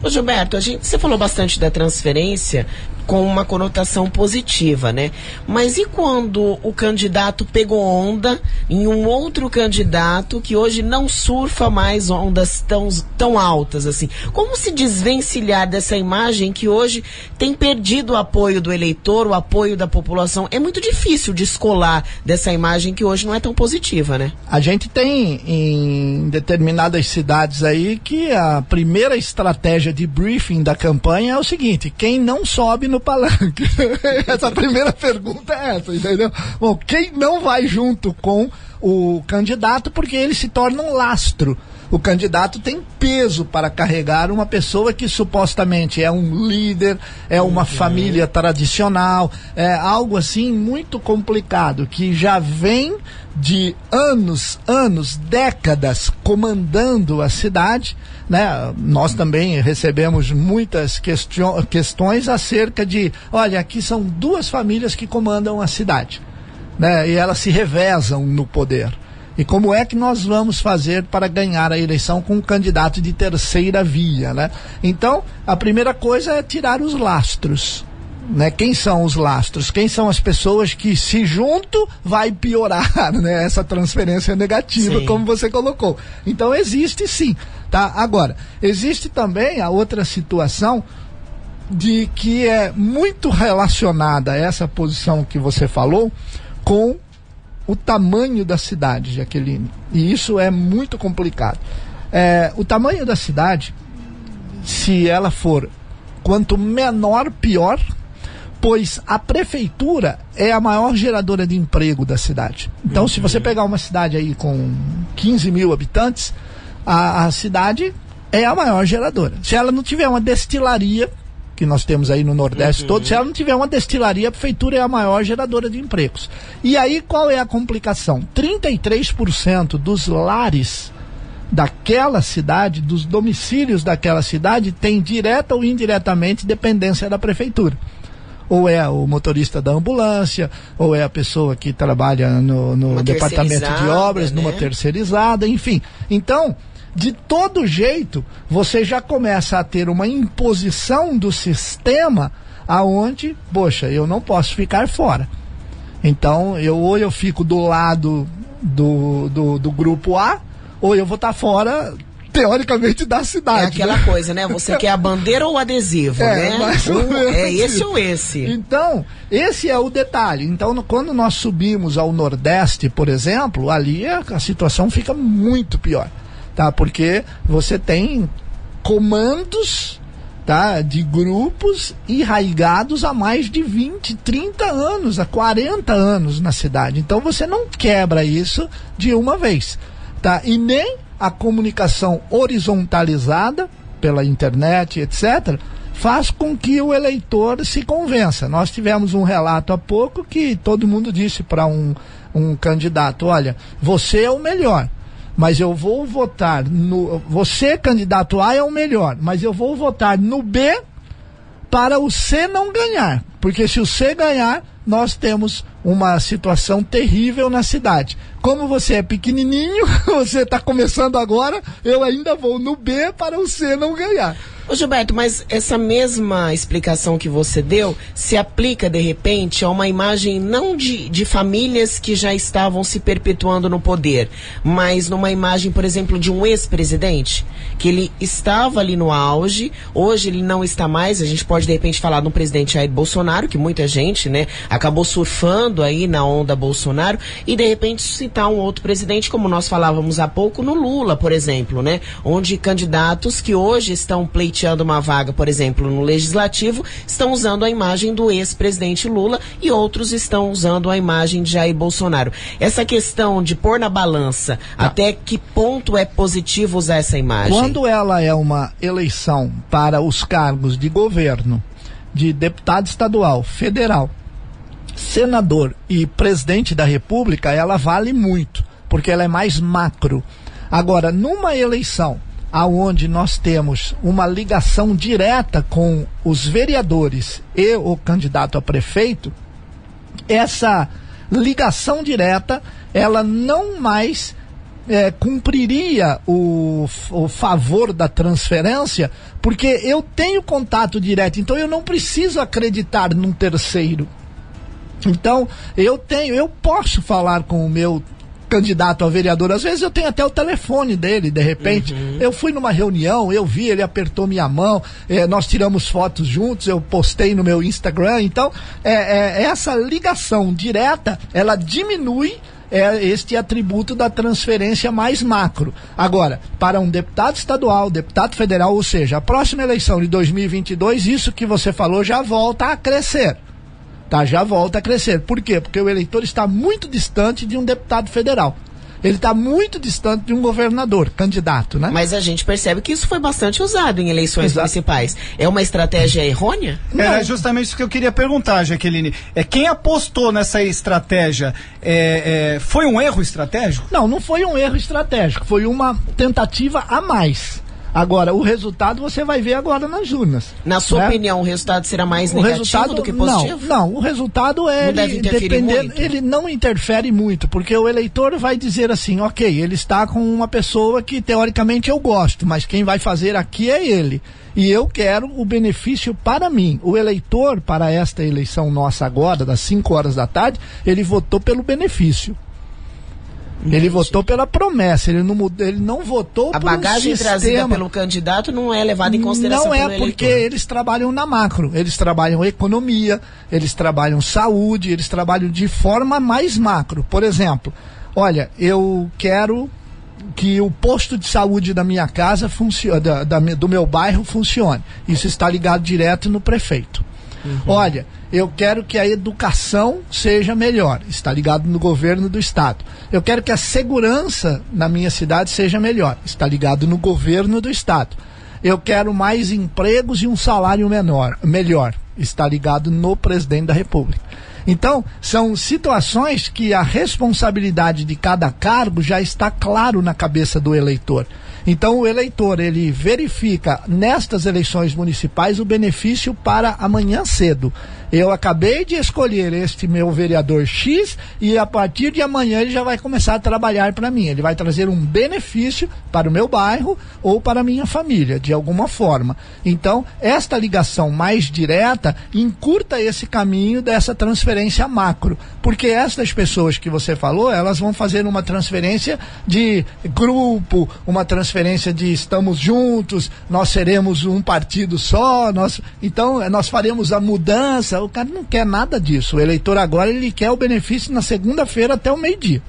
Ô Gilberto, a gente, você falou bastante da transferência com uma conotação positiva, né? Mas e quando o candidato pegou onda em um outro candidato que hoje não surfa mais ondas tão, tão altas assim? Como se desvencilhar dessa imagem que hoje tem perdido o apoio do eleitor, o apoio da população? É muito difícil descolar dessa imagem que hoje não é tão positiva, né? A gente tem em determinadas cidades aí que a primeira estratégia de briefing da campanha é o seguinte: quem não sobe no palanque? essa primeira pergunta é essa, entendeu? Bom, quem não vai junto com o candidato porque ele se torna um lastro O candidato tem peso para carregar uma pessoa que supostamente é um líder, é uma uhum. família tradicional, é algo assim muito complicado que já vem de anos, anos, décadas comandando a cidade, né? Nós também recebemos muitas questões acerca de, olha, aqui são duas famílias que comandam a cidade, né? E elas se revezam no poder. E como é que nós vamos fazer para ganhar a eleição com um candidato de terceira via, né? Então, a primeira coisa é tirar os lastros. Né? Quem são os lastros? Quem são as pessoas que se junto vai piorar, né? Essa transferência negativa, sim. como você colocou. Então existe sim, tá? Agora, existe também a outra situação de que é muito relacionada a essa posição que você falou com o tamanho da cidade, Jaqueline. E isso é muito complicado. É, o tamanho da cidade, se ela for quanto menor, pior, pois a prefeitura é a maior geradora de emprego da cidade. Então, uhum. se você uhum. pegar uma cidade aí com 15 mil habitantes, a, a cidade é a maior geradora. Se ela não tiver uma destilaria, que nós temos aí no Nordeste uhum. todo, se ela não tiver uma destilaria, a prefeitura é a maior geradora de empregos. E aí qual é a complicação? 33% dos lares daquela cidade, dos domicílios daquela cidade, tem direta ou indiretamente dependência da prefeitura ou é o motorista da ambulância, ou é a pessoa que trabalha no, no departamento de obras, né? numa terceirizada, enfim. Então, de todo jeito, você já começa a ter uma imposição do sistema aonde, poxa, eu não posso ficar fora. Então, eu ou eu fico do lado do, do, do grupo A, ou eu vou estar tá fora teoricamente da cidade. É aquela né? coisa, né? Você quer a bandeira ou o adesivo, é, né? Mais um, é esse ou esse. Então, esse é o detalhe. Então, no, quando nós subimos ao Nordeste, por exemplo, ali a, a situação fica muito pior tá? Porque você tem comandos tá? De grupos enraigados há mais de 20, 30 anos, há 40 anos na cidade. Então você não quebra isso de uma vez, tá? E nem a comunicação horizontalizada pela internet, etc., faz com que o eleitor se convença. Nós tivemos um relato há pouco que todo mundo disse para um, um candidato: olha, você é o melhor mas eu vou votar no. Você, candidato A, é o melhor, mas eu vou votar no B para o C não ganhar. Porque se o C ganhar, nós temos uma situação terrível na cidade. Como você é pequenininho, você está começando agora, eu ainda vou no B para o C não ganhar. Ô Gilberto, mas essa mesma explicação que você deu se aplica de repente a uma imagem não de, de famílias que já estavam se perpetuando no poder, mas numa imagem, por exemplo, de um ex-presidente, que ele estava ali no auge, hoje ele não está mais, a gente pode de repente falar do presidente Jair Bolsonaro, que muita gente, né, acabou surfando aí na onda Bolsonaro, e de repente citar um outro presidente, como nós falávamos há pouco, no Lula, por exemplo, né, onde candidatos que hoje estão pleitando pleiteando uma vaga, por exemplo, no legislativo, estão usando a imagem do ex-presidente Lula e outros estão usando a imagem de Jair Bolsonaro. Essa questão de pôr na balança, tá. até que ponto é positivo usar essa imagem? Quando ela é uma eleição para os cargos de governo, de deputado estadual, federal, senador e presidente da República, ela vale muito, porque ela é mais macro. Agora, numa eleição aonde nós temos uma ligação direta com os vereadores e o candidato a prefeito, essa ligação direta, ela não mais é, cumpriria o, o favor da transferência, porque eu tenho contato direto, então eu não preciso acreditar num terceiro. Então, eu tenho, eu posso falar com o meu candidato a vereador, às vezes eu tenho até o telefone dele, de repente. Uhum. Eu fui numa reunião, eu vi, ele apertou minha mão, é, nós tiramos fotos juntos, eu postei no meu Instagram. Então, é, é, essa ligação direta, ela diminui é este atributo da transferência mais macro. Agora, para um deputado estadual, deputado federal, ou seja, a próxima eleição de 2022, isso que você falou já volta a crescer tá? Já volta a crescer. Por quê? Porque o eleitor está muito distante de um deputado federal. Ele está muito distante de um governador, candidato, né? Mas a gente percebe que isso foi bastante usado em eleições Exato. municipais. É uma estratégia errônea? Não. Era justamente isso que eu queria perguntar, Jaqueline. É, quem apostou nessa estratégia é, é, foi um erro estratégico? Não, não foi um erro estratégico. Foi uma tentativa a mais. Agora, o resultado você vai ver agora nas urnas. Na sua né? opinião, o resultado será mais o negativo do que positivo? Não, não o resultado é não ele, depender, ele não interfere muito, porque o eleitor vai dizer assim, ok, ele está com uma pessoa que teoricamente eu gosto, mas quem vai fazer aqui é ele. E eu quero o benefício para mim. O eleitor, para esta eleição nossa agora, das 5 horas da tarde, ele votou pelo benefício. Ele votou pela promessa, ele não, ele não votou A bagagem sistema. trazida pelo candidato não é levada em consideração Não é porque eleitor. eles trabalham na macro, eles trabalham economia, eles trabalham saúde, eles trabalham de forma mais macro. Por exemplo, olha, eu quero que o posto de saúde da minha casa funcione, da, da, do meu bairro funcione. Isso está ligado direto no prefeito. Uhum. Olha, eu quero que a educação seja melhor, está ligado no governo do estado. Eu quero que a segurança na minha cidade seja melhor, está ligado no governo do estado. Eu quero mais empregos e um salário menor, melhor, está ligado no presidente da República. Então, são situações que a responsabilidade de cada cargo já está claro na cabeça do eleitor. Então o eleitor ele verifica nestas eleições municipais o benefício para amanhã cedo. Eu acabei de escolher este meu vereador X e a partir de amanhã ele já vai começar a trabalhar para mim. Ele vai trazer um benefício para o meu bairro ou para a minha família, de alguma forma. Então, esta ligação mais direta encurta esse caminho dessa transferência macro, porque estas pessoas que você falou, elas vão fazer uma transferência de grupo, uma transferência de estamos juntos, nós seremos um partido só, nós, então nós faremos a mudança o cara não quer nada disso. O eleitor agora ele quer o benefício na segunda-feira até o meio-dia.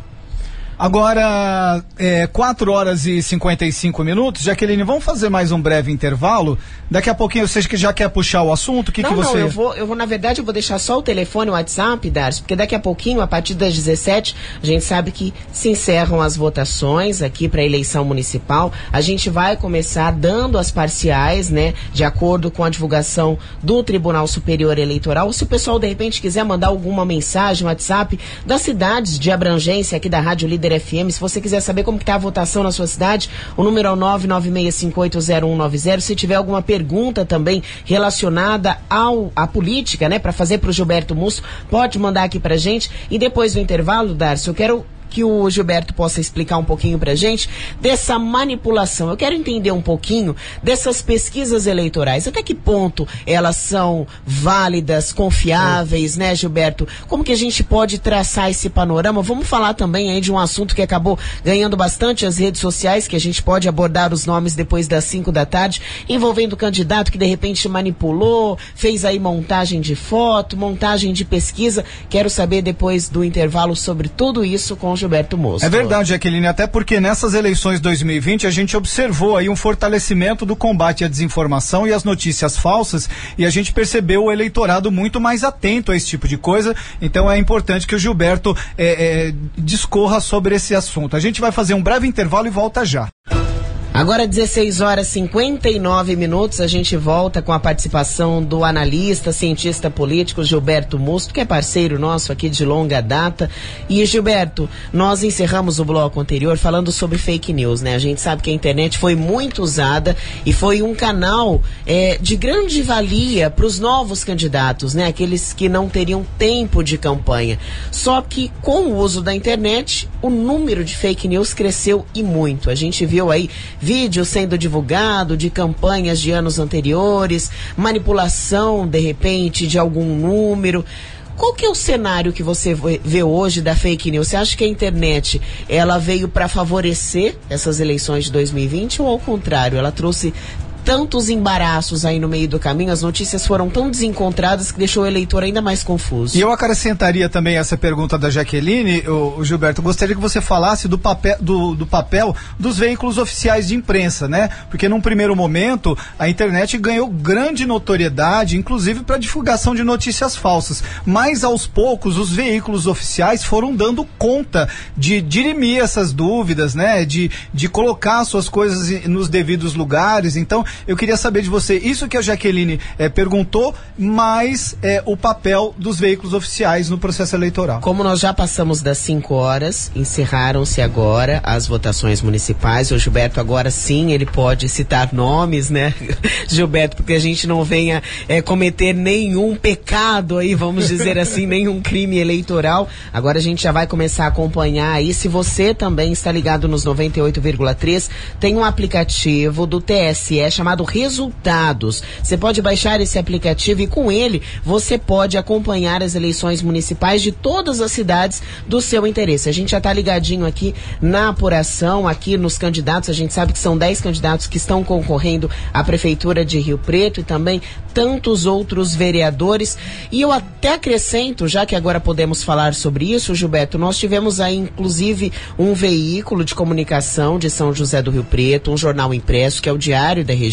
Agora, é, 4 horas e 55 minutos. Jaqueline, vamos fazer mais um breve intervalo. Daqui a pouquinho, vocês que já quer puxar o assunto, o que, não, que você. Não, eu vou, eu vou, na verdade, eu vou deixar só o telefone, o WhatsApp, Darcy, porque daqui a pouquinho, a partir das 17, a gente sabe que se encerram as votações aqui para a eleição municipal. A gente vai começar dando as parciais, né, de acordo com a divulgação do Tribunal Superior Eleitoral. Se o pessoal, de repente, quiser mandar alguma mensagem, WhatsApp, das cidades de abrangência aqui da Rádio Líder Líder FM. Se você quiser saber como está a votação na sua cidade, o número é o 996580190. Se tiver alguma pergunta também relacionada ao à política, né, para fazer para o Gilberto Musso, pode mandar aqui para gente. E depois do intervalo, Darcy, eu quero que o Gilberto possa explicar um pouquinho pra gente dessa manipulação. Eu quero entender um pouquinho dessas pesquisas eleitorais. Até que ponto elas são válidas, confiáveis, né, Gilberto? Como que a gente pode traçar esse panorama? Vamos falar também aí de um assunto que acabou ganhando bastante as redes sociais, que a gente pode abordar os nomes depois das 5 da tarde, envolvendo o candidato que de repente manipulou, fez aí montagem de foto, montagem de pesquisa. Quero saber depois do intervalo sobre tudo isso com o Gilberto Moço. É verdade, Jaqueline, até porque nessas eleições 2020 a gente observou aí um fortalecimento do combate à desinformação e às notícias falsas e a gente percebeu o eleitorado muito mais atento a esse tipo de coisa. Então é importante que o Gilberto é, é, discorra sobre esse assunto. A gente vai fazer um breve intervalo e volta já. Agora 16 horas 59 minutos, a gente volta com a participação do analista, cientista político Gilberto Musto, que é parceiro nosso aqui de longa data. E Gilberto, nós encerramos o bloco anterior falando sobre fake news, né? A gente sabe que a internet foi muito usada e foi um canal é, de grande valia para os novos candidatos, né? Aqueles que não teriam tempo de campanha. Só que com o uso da internet, o número de fake news cresceu e muito. A gente viu aí vídeo sendo divulgado de campanhas de anos anteriores, manipulação, de repente, de algum número. Qual que é o cenário que você vê hoje da fake news? Você acha que a internet ela veio para favorecer essas eleições de 2020 ou ao contrário, ela trouxe tantos embaraços aí no meio do caminho, as notícias foram tão desencontradas que deixou o eleitor ainda mais confuso. E eu acrescentaria também essa pergunta da Jaqueline, o, o Gilberto, gostaria que você falasse do papel, do, do papel dos veículos oficiais de imprensa, né? Porque num primeiro momento a internet ganhou grande notoriedade, inclusive para divulgação de notícias falsas. Mas aos poucos os veículos oficiais foram dando conta de dirimir essas dúvidas, né? De, de colocar suas coisas nos devidos lugares. Então, eu queria saber de você, isso que a Jaqueline eh, perguntou, mais eh, o papel dos veículos oficiais no processo eleitoral. Como nós já passamos das 5 horas, encerraram-se agora as votações municipais. O Gilberto agora sim, ele pode citar nomes, né, Gilberto, porque a gente não venha eh, cometer nenhum pecado aí, vamos dizer assim, nenhum crime eleitoral. Agora a gente já vai começar a acompanhar aí. Se você também está ligado nos 98,3, tem um aplicativo do TSE chamado Resultados. Você pode baixar esse aplicativo e com ele você pode acompanhar as eleições municipais de todas as cidades do seu interesse. A gente já está ligadinho aqui na apuração, aqui nos candidatos. A gente sabe que são 10 candidatos que estão concorrendo à Prefeitura de Rio Preto e também tantos outros vereadores. E eu até acrescento, já que agora podemos falar sobre isso, Gilberto, nós tivemos aí inclusive um veículo de comunicação de São José do Rio Preto, um jornal impresso, que é o Diário da Região,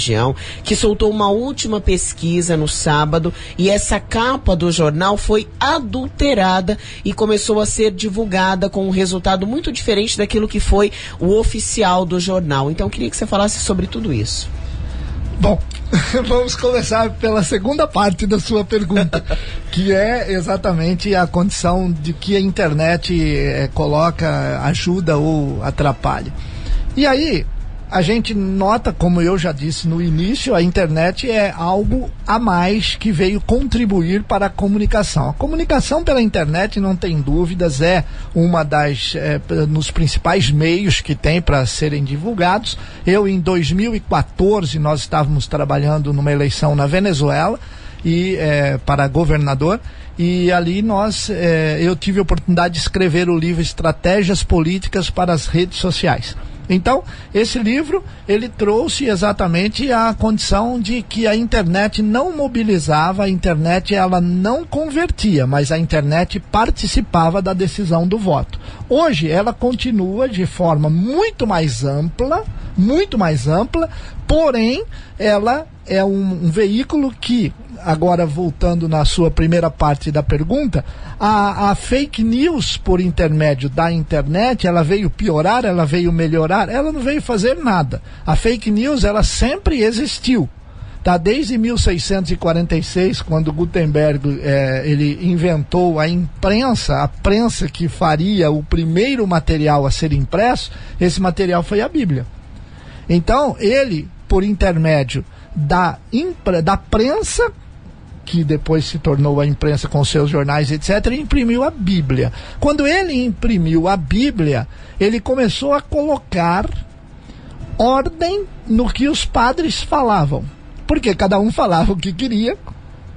que soltou uma última pesquisa no sábado e essa capa do jornal foi adulterada e começou a ser divulgada com um resultado muito diferente daquilo que foi o oficial do jornal. Então, eu queria que você falasse sobre tudo isso. Bom, vamos começar pela segunda parte da sua pergunta, que é exatamente a condição de que a internet eh, coloca, ajuda ou atrapalha. E aí, a gente nota, como eu já disse no início, a internet é algo a mais que veio contribuir para a comunicação. A comunicação pela internet, não tem dúvidas, é uma das é, nos principais meios que tem para serem divulgados. Eu em 2014 nós estávamos trabalhando numa eleição na Venezuela e é, para governador e ali nós é, eu tive a oportunidade de escrever o livro Estratégias Políticas para as Redes Sociais. Então, esse livro, ele trouxe exatamente a condição de que a internet não mobilizava, a internet ela não convertia, mas a internet participava da decisão do voto. Hoje, ela continua de forma muito mais ampla, muito mais ampla, porém, ela é um, um veículo que agora voltando na sua primeira parte da pergunta, a, a, fake news por intermédio da internet, ela veio piorar, ela veio melhorar, ela não veio fazer nada. A fake news, ela sempre existiu. Tá desde 1646, quando Gutenberg eh, ele inventou a imprensa, a prensa que faria o primeiro material a ser impresso, esse material foi a Bíblia. Então, ele, por intermédio da, da prensa que depois se tornou a imprensa com seus jornais, etc., imprimiu a Bíblia. Quando ele imprimiu a Bíblia, ele começou a colocar ordem no que os padres falavam. Porque cada um falava o que queria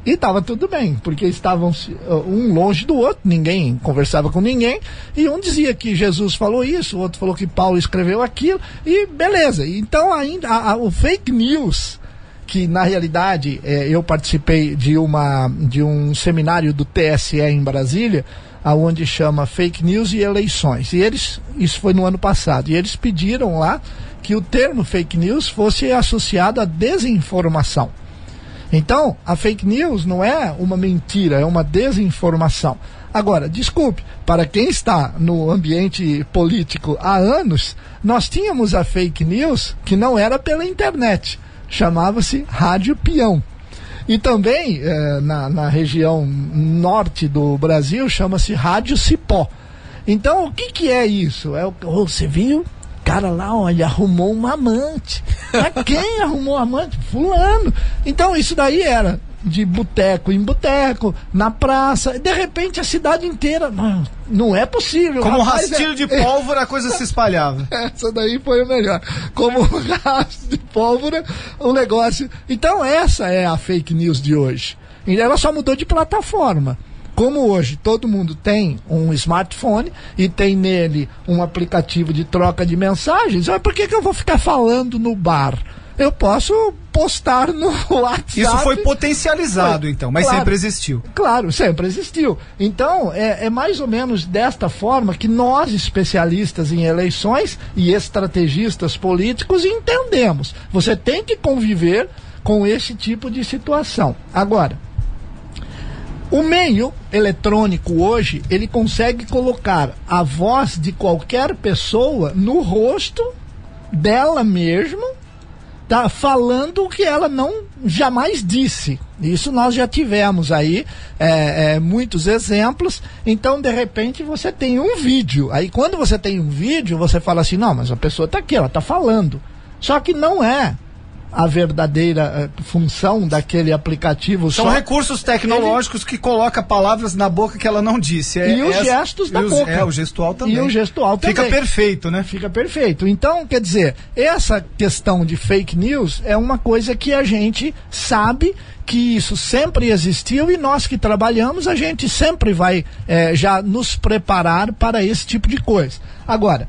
e estava tudo bem, porque estavam uh, um longe do outro, ninguém conversava com ninguém, e um dizia que Jesus falou isso, o outro falou que Paulo escreveu aquilo, e beleza. Então ainda a, a, o fake news que na realidade é, eu participei de uma de um seminário do TSE em Brasília aonde chama fake news e eleições. E eles isso foi no ano passado e eles pediram lá que o termo fake news fosse associado à desinformação. Então a fake news não é uma mentira é uma desinformação. Agora, desculpe, para quem está no ambiente político há anos, nós tínhamos a fake news que não era pela internet chamava-se Rádio Peão. E também eh, na, na região norte do Brasil chama-se Rádio Cipó. Então, o que, que é isso? É o, oh, você viu? cara lá, olha, arrumou uma amante. Mas quem arrumou amante? Fulano. Então isso daí era de boteco em boteco, na praça, de repente a cidade inteira. Não, não é possível. Como um rastilho é... de pólvora, a coisa se espalhava. Essa daí foi o melhor. Como um rastro de pólvora, o negócio. Então, essa é a fake news de hoje. E ela só mudou de plataforma. Como hoje todo mundo tem um smartphone e tem nele um aplicativo de troca de mensagens, por que, que eu vou ficar falando no bar? Eu posso postar no WhatsApp. Isso foi potencializado, então, mas Claro. sempre existiu. Claro, sempre existiu. Então, é, é mais ou menos desta forma que nós, especialistas em eleições e estrategistas políticos, entendemos. Você tem que conviver com esse tipo de situação. Agora, o meio eletrônico hoje, ele consegue colocar a voz de qualquer pessoa no rosto dela mesma, tá falando o que ela não jamais disse. Isso nós já tivemos aí é, é, muitos exemplos. Então, de repente, você tem um vídeo. Aí, quando você tem um vídeo, você fala assim: não, mas a pessoa está aqui, ela está falando. Só que não é a verdadeira eh, função daquele aplicativo. São só recursos tecnológicos que colocam palavras na boca que ela não disse. É, E os essa- gestos da boca. É, o gestual também. E o gestual também. Fica perfeito, né? Fica perfeito. Então, quer dizer, essa questão de fake news é uma coisa que a gente sabe que isso sempre existiu e nós que trabalhamos, a gente sempre vai eh, já nos preparar para esse tipo de coisa. Agora,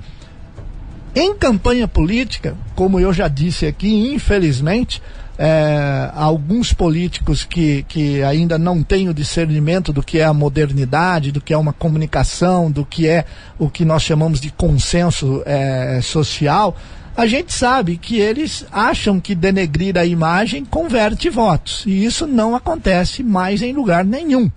em campanha política, como eu já disse aqui, infelizmente, é, alguns políticos que, que ainda não têm o discernimento do que é a modernidade, do que é uma comunicação, do que é o que nós chamamos de consenso é, social, a gente sabe que eles acham que denegrir a imagem converte votos. E isso não acontece mais em lugar nenhum.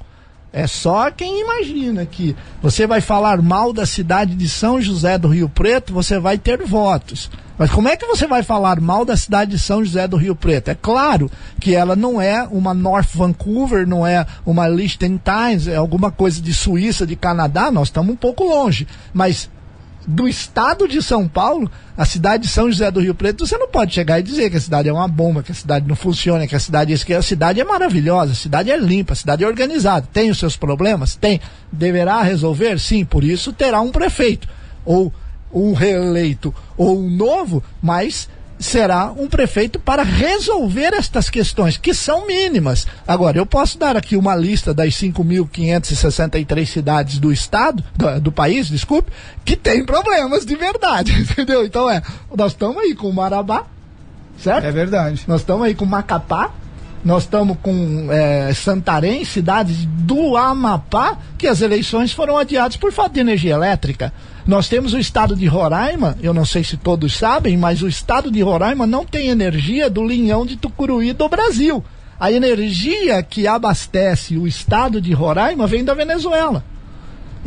É só quem imagina que você vai falar mal da cidade de São José do Rio Preto, você vai ter votos. Mas como é que você vai falar mal da cidade de São José do Rio Preto? É claro que ela não é uma North Vancouver, não é uma Liechtenstein, é alguma coisa de Suíça, de Canadá, nós estamos um pouco longe. Mas do estado de São Paulo, a cidade de São José do Rio Preto, você não pode chegar e dizer que a cidade é uma bomba, que a cidade não funciona, que a cidade é isso, que a cidade é maravilhosa, a cidade é limpa, a cidade é organizada. Tem os seus problemas? Tem. Deverá resolver? Sim, por isso terá um prefeito. Ou um reeleito ou um novo, mas será um prefeito para resolver estas questões, que são mínimas. Agora, eu posso dar aqui uma lista das 5.563 cidades do estado, do, do país, desculpe, que tem problemas de verdade, entendeu? Então é, nós estamos aí com o Marabá, certo? É verdade. Nós estamos aí com Macapá, nós estamos com é, Santarém, cidades do Amapá, que as eleições foram adiadas por falta de energia elétrica. Nós temos o estado de Roraima, eu não sei se todos sabem, mas o estado de Roraima não tem energia do linhão de Tucuruí do Brasil. A energia que abastece o estado de Roraima vem da Venezuela.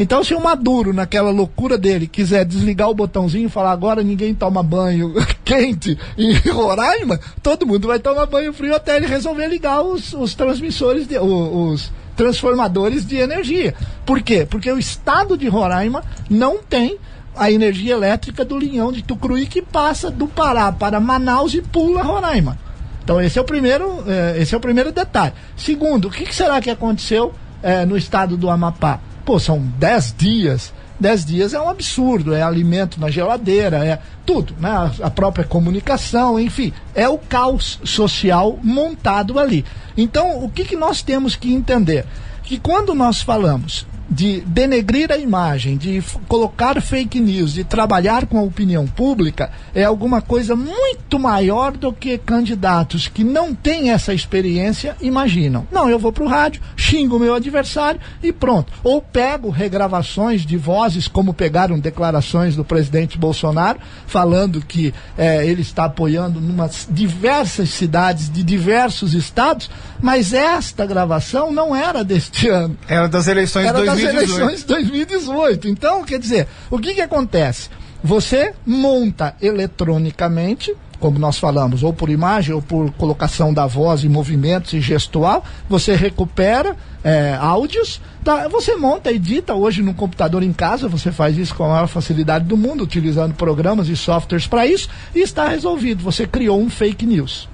Então, se o Maduro, naquela loucura dele, quiser desligar o botãozinho e falar agora ninguém toma banho quente em Roraima, todo mundo vai tomar banho frio até ele resolver ligar os, os transmissores, de, o- os transformadores de energia. Por quê? Porque o estado de Roraima não tem a energia elétrica do linhão de Tucuruí que passa do Pará para Manaus e pula Roraima. Então esse é o primeiro, eh, esse é o primeiro detalhe. Segundo, o que, que será que aconteceu eh, no estado do Amapá? Pô, são 10 dias. 10 dias é um absurdo, é alimento na geladeira, é tudo, né? A- própria comunicação, enfim, é o caos social montado ali. Então, o que, que nós temos que entender? Que quando nós falamos de denegrir a imagem, de colocar fake news, de trabalhar com a opinião pública, é alguma coisa muito maior do que candidatos que não têm essa experiência imaginam. Não, eu vou para o rádio, xingo o meu adversário e pronto. Ou pego regravações de vozes, como pegaram declarações do presidente Bolsonaro, falando que eh, ele está apoiando numas diversas cidades de diversos estados, mas esta gravação não era deste ano Era das eleições de era das 2018. eleições de 2018. Então, quer dizer, o que que acontece? Você monta eletronicamente, como nós falamos, ou por imagem ou por colocação da voz e movimentos e gestual, você recupera é, áudios, tá? você monta, edita hoje no computador em casa, você faz isso com a maior facilidade do mundo, utilizando programas e softwares para isso, e está resolvido. Você criou um fake news.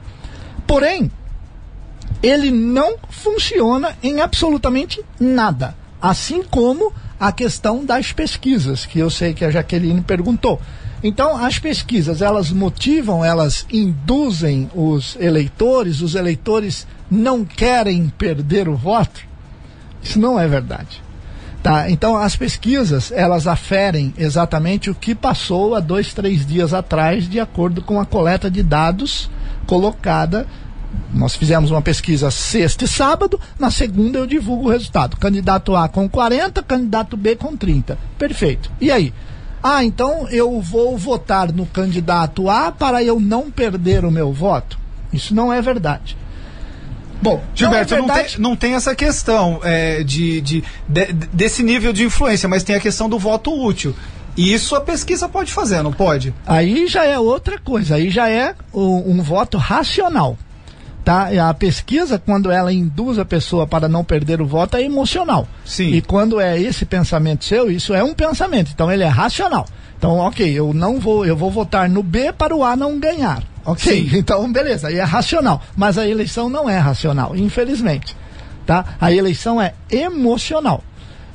Porém, ele não funciona em absolutamente nada. Assim como a questão das pesquisas, que eu sei que a Jaqueline perguntou. Então, as pesquisas, elas motivam, elas induzem os eleitores, os eleitores não querem perder o voto? Isso não é verdade. Tá? Então, as pesquisas, elas aferem exatamente o que passou há dois, três dias atrás, de acordo com a coleta de dados colocada nós fizemos uma pesquisa sexta e sábado, na segunda eu divulgo o resultado. Candidato A com 40, candidato B com 30. Perfeito. E aí? Ah, então eu vou votar no candidato A para eu não perder o meu voto? Isso não é verdade. Bom, Gilberto, não, é não, tem, não tem essa questão é, de, de, de, desse nível de influência, mas tem a questão do voto útil. E isso a pesquisa pode fazer, não pode? Aí já é outra coisa, aí já é um, um voto racional. Tá? A pesquisa, quando ela induz a pessoa para não perder o voto, é emocional. Sim. E quando é esse pensamento seu, isso é um pensamento. Então ele é racional. Então, ok, eu não vou, eu vou votar no B para o A não ganhar. Ok, Sim. então beleza, aí é racional. Mas a eleição não é racional, infelizmente. Tá? A eleição é emocional.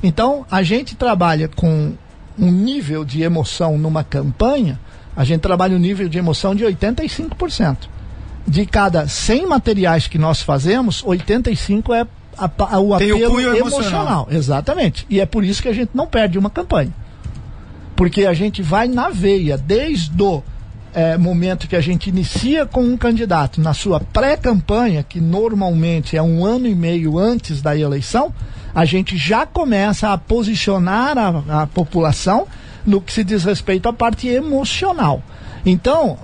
Então, a gente trabalha com um nível de emoção numa campanha, a gente trabalha um nível de emoção de 85% de cada 100 materiais que nós fazemos, 85 é a, a, o apelo o emocional. emocional. Exatamente. E é por isso que a gente não perde uma campanha. Porque a gente vai na veia, desde o é, momento que a gente inicia com um candidato na sua pré-campanha, que normalmente é um ano e meio antes da eleição, a gente já começa a posicionar a, a população no que se diz respeito à parte emocional. Então,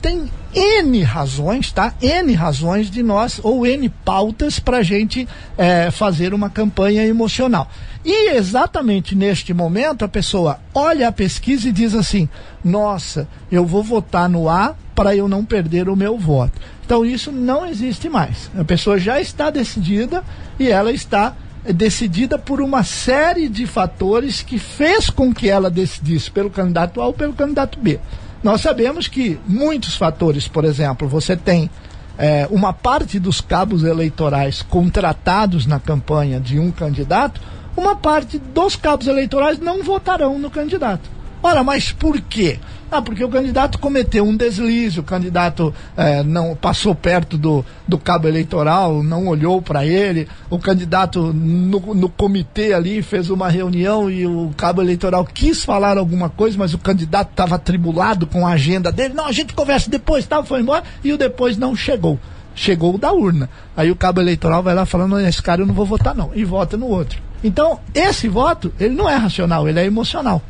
tem N razões, tá? N razões de nós, ou N pautas para a gente é, fazer uma campanha emocional. E exatamente neste momento a pessoa olha a pesquisa e diz assim: nossa, eu vou votar no A para eu não perder o meu voto. Então isso não existe mais. A pessoa já está decidida e ela está decidida por uma série de fatores que fez com que ela decidisse pelo candidato A ou pelo candidato B. Nós sabemos que muitos fatores, por exemplo, você tem é, uma parte dos cabos eleitorais contratados na campanha de um candidato, uma parte dos cabos eleitorais não votarão no candidato. Ora, mas por quê? Ah, porque o candidato cometeu um deslize, o candidato é, não passou perto do, do cabo eleitoral, não olhou para ele, o candidato no, no comitê ali fez uma reunião e o cabo eleitoral quis falar alguma coisa, mas o candidato estava atribulado com a agenda dele. Não, a gente conversa depois, tal, foi embora, e o depois não chegou. Chegou o da urna. Aí o cabo eleitoral vai lá falando, esse cara eu não vou votar não, e vota no outro. Então, esse voto, ele não é racional, ele é emocional.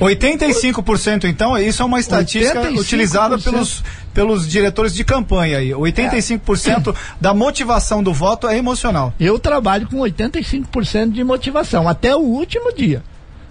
85% então, isso é uma estatística 85%. utilizada pelos, pelos diretores de campanha aí. 85% é. da motivação do voto é emocional. Eu trabalho com 85% de motivação até o último dia.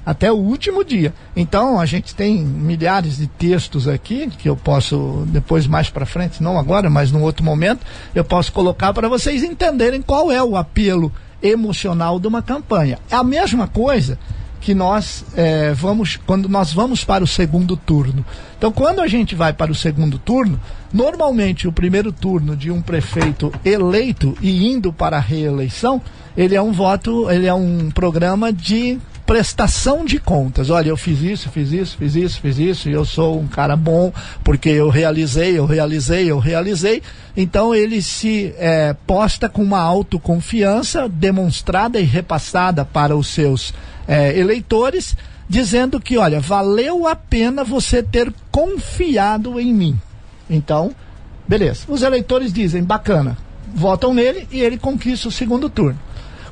Até o último dia. Então, a gente tem milhares de textos aqui que eu posso depois mais para frente, não agora, mas num outro momento, eu posso colocar para vocês entenderem qual é o apelo emocional de uma campanha. É a mesma coisa que nós é, vamos, quando nós vamos para o segundo turno. Então, quando a gente vai para o segundo turno, normalmente o primeiro turno de um prefeito eleito e indo para a reeleição, ele é um voto, ele é um programa de prestação de contas. Olha, eu fiz isso, fiz isso, fiz isso, fiz isso, e eu sou um cara bom porque eu realizei, eu realizei, eu realizei. Então ele se é, posta com uma autoconfiança demonstrada e repassada para os seus é, eleitores, dizendo que, olha, valeu a pena você ter confiado em mim. Então, beleza. Os eleitores dizem, bacana, votam nele e ele conquista o segundo turno.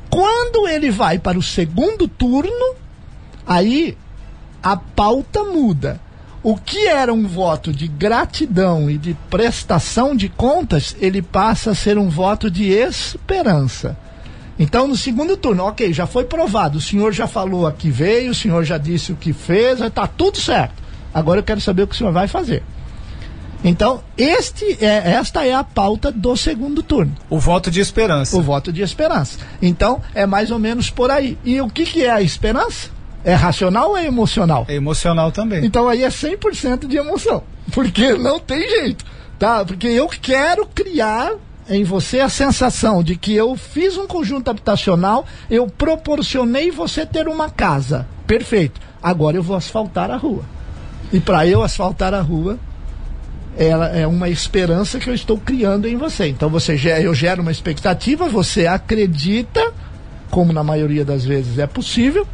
Quando ele vai para o segundo turno, aí a pauta muda. O que era um voto de gratidão e de prestação de contas, ele passa a ser um voto de esperança. Então, no segundo turno, ok, já foi provado, o senhor já falou aqui veio, o senhor já disse o que fez, está tudo certo. Agora eu quero saber o que o senhor vai fazer. Então, este é, esta é a pauta do segundo turno. O voto de esperança. O voto de esperança. Então, é mais ou menos por aí. E o que, que é a esperança? É racional ou é emocional? É emocional também. Então aí é 100% de emoção. Porque não tem jeito, tá? Porque eu quero criar em você a sensação de que eu fiz um conjunto habitacional, eu proporcionei você ter uma casa. Perfeito. Agora eu vou asfaltar a rua. E para eu asfaltar a rua, ela é uma esperança que eu estou criando em você. Então você eu gero uma expectativa, você acredita, como na maioria das vezes é possível,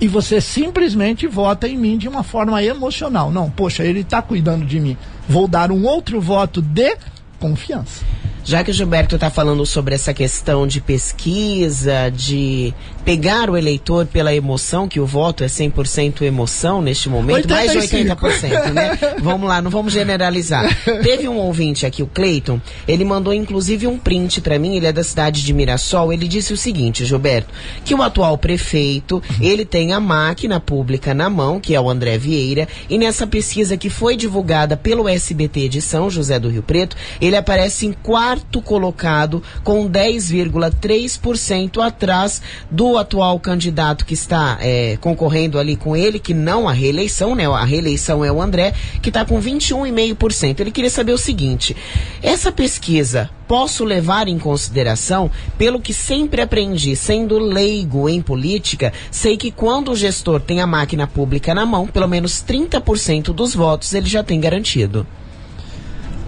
e você simplesmente vota em mim de uma forma emocional. Não, poxa, ele está cuidando de mim. Vou dar um outro voto de confiança. Já que o Gilberto está falando sobre essa questão de pesquisa, de pegar o eleitor pela emoção, que o voto é 100% emoção neste momento, 85. mais de 80%, né? vamos lá, não vamos generalizar. Teve um ouvinte aqui, o Cleiton, ele mandou inclusive um print para mim, ele é da cidade de Mirassol, ele disse o seguinte, Gilberto, que o atual prefeito, ele tem a máquina pública na mão, que é o André Vieira, e nessa pesquisa que foi divulgada pelo SBT de São José do Rio Preto, ele aparece em quarto quarto colocado, com 10,3% atrás do atual candidato que está é, concorrendo ali com ele, que não a reeleição, né? A reeleição é o André, que está com 21,5%. Ele queria saber o seguinte: essa pesquisa posso levar em consideração, pelo que sempre aprendi, sendo leigo em política, sei que quando o gestor tem a máquina pública na mão, pelo menos 30% dos votos ele já tem garantido.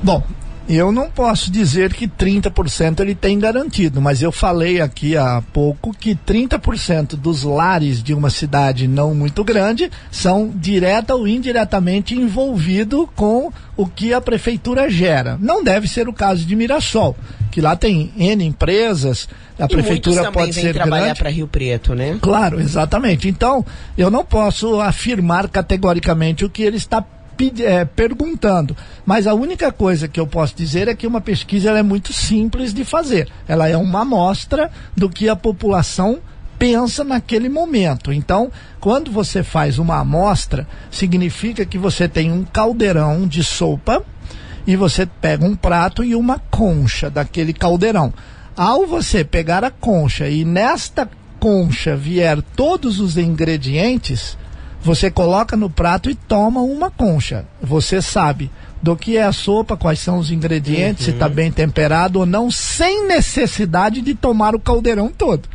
Bom, eu não posso dizer que 30% ele tem garantido, mas eu falei aqui há pouco que 30% dos lares de uma cidade não muito grande são direta ou indiretamente envolvidos com o que a prefeitura gera. Não deve ser o caso de Mirassol, que lá tem N empresas, a e prefeitura pode ser trabalhar para Rio Preto, né? Claro, exatamente. Então, eu não posso afirmar categoricamente o que ele está é, perguntando. Mas a única coisa que eu posso dizer é que uma pesquisa é muito simples de fazer. Ela é uma amostra do que a população pensa naquele momento. Então, quando você faz uma amostra, significa que você tem um caldeirão de sopa e você pega um prato e uma concha daquele caldeirão. Ao você pegar a concha e nesta concha vier todos os ingredientes, você coloca no prato e toma uma concha. Você sabe do que é a sopa, quais são os ingredientes, uhum. se está bem temperado ou não, sem necessidade de tomar o caldeirão todo.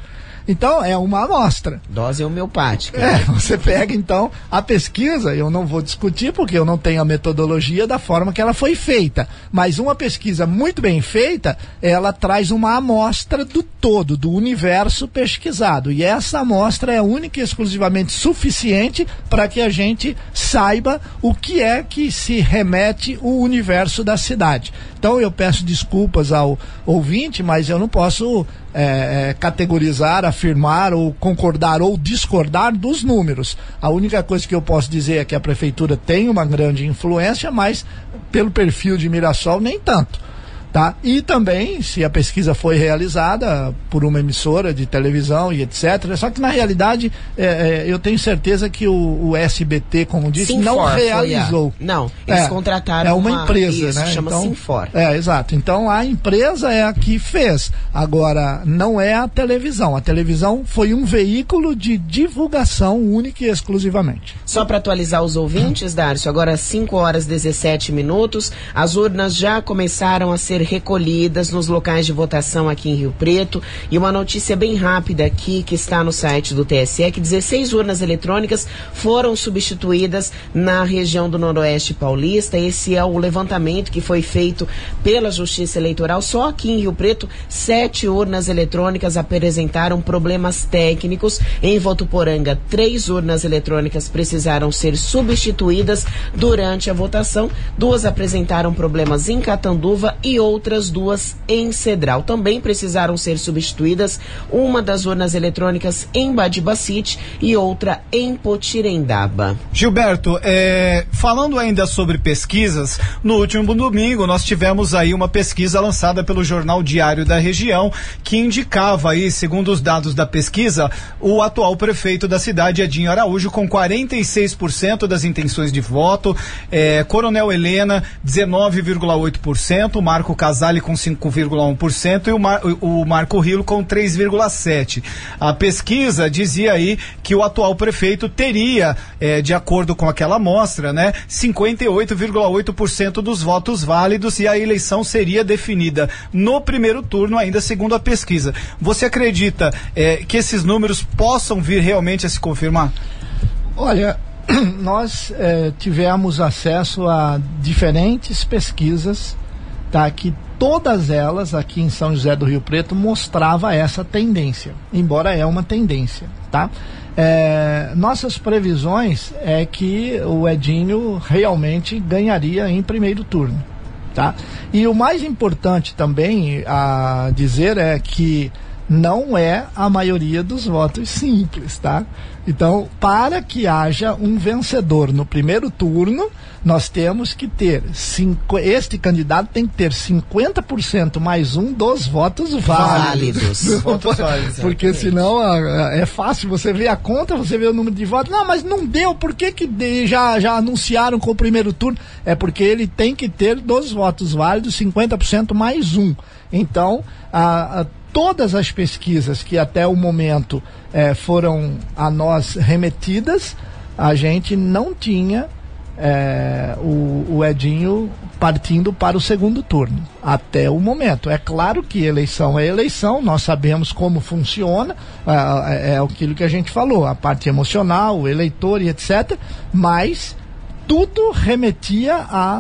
Então, é uma amostra. Dose homeopática. É, você pega então a pesquisa, eu não vou discutir porque eu não tenho a metodologia da forma que ela foi feita, mas uma pesquisa muito bem feita, ela traz uma amostra do todo, do universo pesquisado. E essa amostra é única e exclusivamente suficiente para que a gente saiba o que é que se remete o universo da cidade. Então eu peço desculpas ao ouvinte, mas eu não posso é, é, categorizar, afirmar ou concordar ou discordar dos números. A única coisa que eu posso dizer é que a prefeitura tem uma grande influência, mas pelo perfil de Mirassol nem tanto. Tá? E também, se a pesquisa foi realizada por uma emissora de televisão e etc. Só que na realidade é, é, eu tenho certeza que o, o SBT, como disse, Sinfor, não realizou. Não, eles é, contrataram é uma, uma empresa, isso, né? Chama então, Sinfor. É, exato. Então a empresa é a que fez. Agora, não é a televisão. A televisão foi um veículo de divulgação única e exclusivamente. Só para atualizar os ouvintes, Darcio, agora 5 horas 17 minutos, as urnas já começaram a ser recolhidas nos locais de votação aqui em Rio Preto. E uma notícia bem rápida aqui que está no site do TSE, é que 16 urnas eletrônicas foram substituídas na região do Noroeste Paulista. Esse é o levantamento que foi feito pela Justiça Eleitoral. Só aqui em Rio Preto, sete urnas eletrônicas apresentaram problemas técnicos. Em Votuporanga, três urnas eletrônicas precisaram ser substituídas durante a votação. Duas apresentaram problemas em Catanduva e outras duas em Cedral. Também precisaram ser substituídas uma das urnas eletrônicas em Badibacite e outra em Potirendaba. Gilberto, é, falando ainda sobre pesquisas, no último domingo nós tivemos aí uma pesquisa lançada pelo Jornal Diário da Região que indicava aí, segundo os dados da pesquisa, o atual prefeito da cidade, Edinho Araújo, com 46% das intenções de voto, é, Coronel Helena, 19,8%, Marco Casale com 5,1% e o, Mar, o Marco Rilo com 3,7%. A pesquisa dizia aí que o atual prefeito teria, eh, de acordo com aquela amostra, né, 58,8% dos votos válidos e a eleição seria definida no primeiro turno, ainda segundo a pesquisa. Você acredita eh, que esses números possam vir realmente a se confirmar? Olha, nós eh, tivemos acesso a diferentes pesquisas tá? Que todas elas aqui em São José do Rio Preto mostrava essa tendência, embora é uma tendência, tá? É, nossas previsões é que o Edinho realmente ganharia em primeiro turno. Tá? E o mais importante também a dizer é que não é a maioria dos votos simples, tá? Então, para que haja um vencedor no primeiro turno, nós temos que ter cinco, este candidato tem que ter 50% mais um dos votos válidos. válidos. Porque senão é fácil você ver a conta, você vê o número de votos. Não, mas não deu. Por que, que já, já anunciaram com o primeiro turno? É porque ele tem que ter dos votos válidos 50% mais um. Então, a, a todas as pesquisas que até o momento eh, foram a nós remetidas, a gente não tinha eh, o, o, Edinho partindo para o segundo turno, até o momento. É claro que eleição é eleição, nós sabemos como funciona, é, é aquilo que a gente falou, a parte emocional, o eleitor e etc. Mas tudo remetia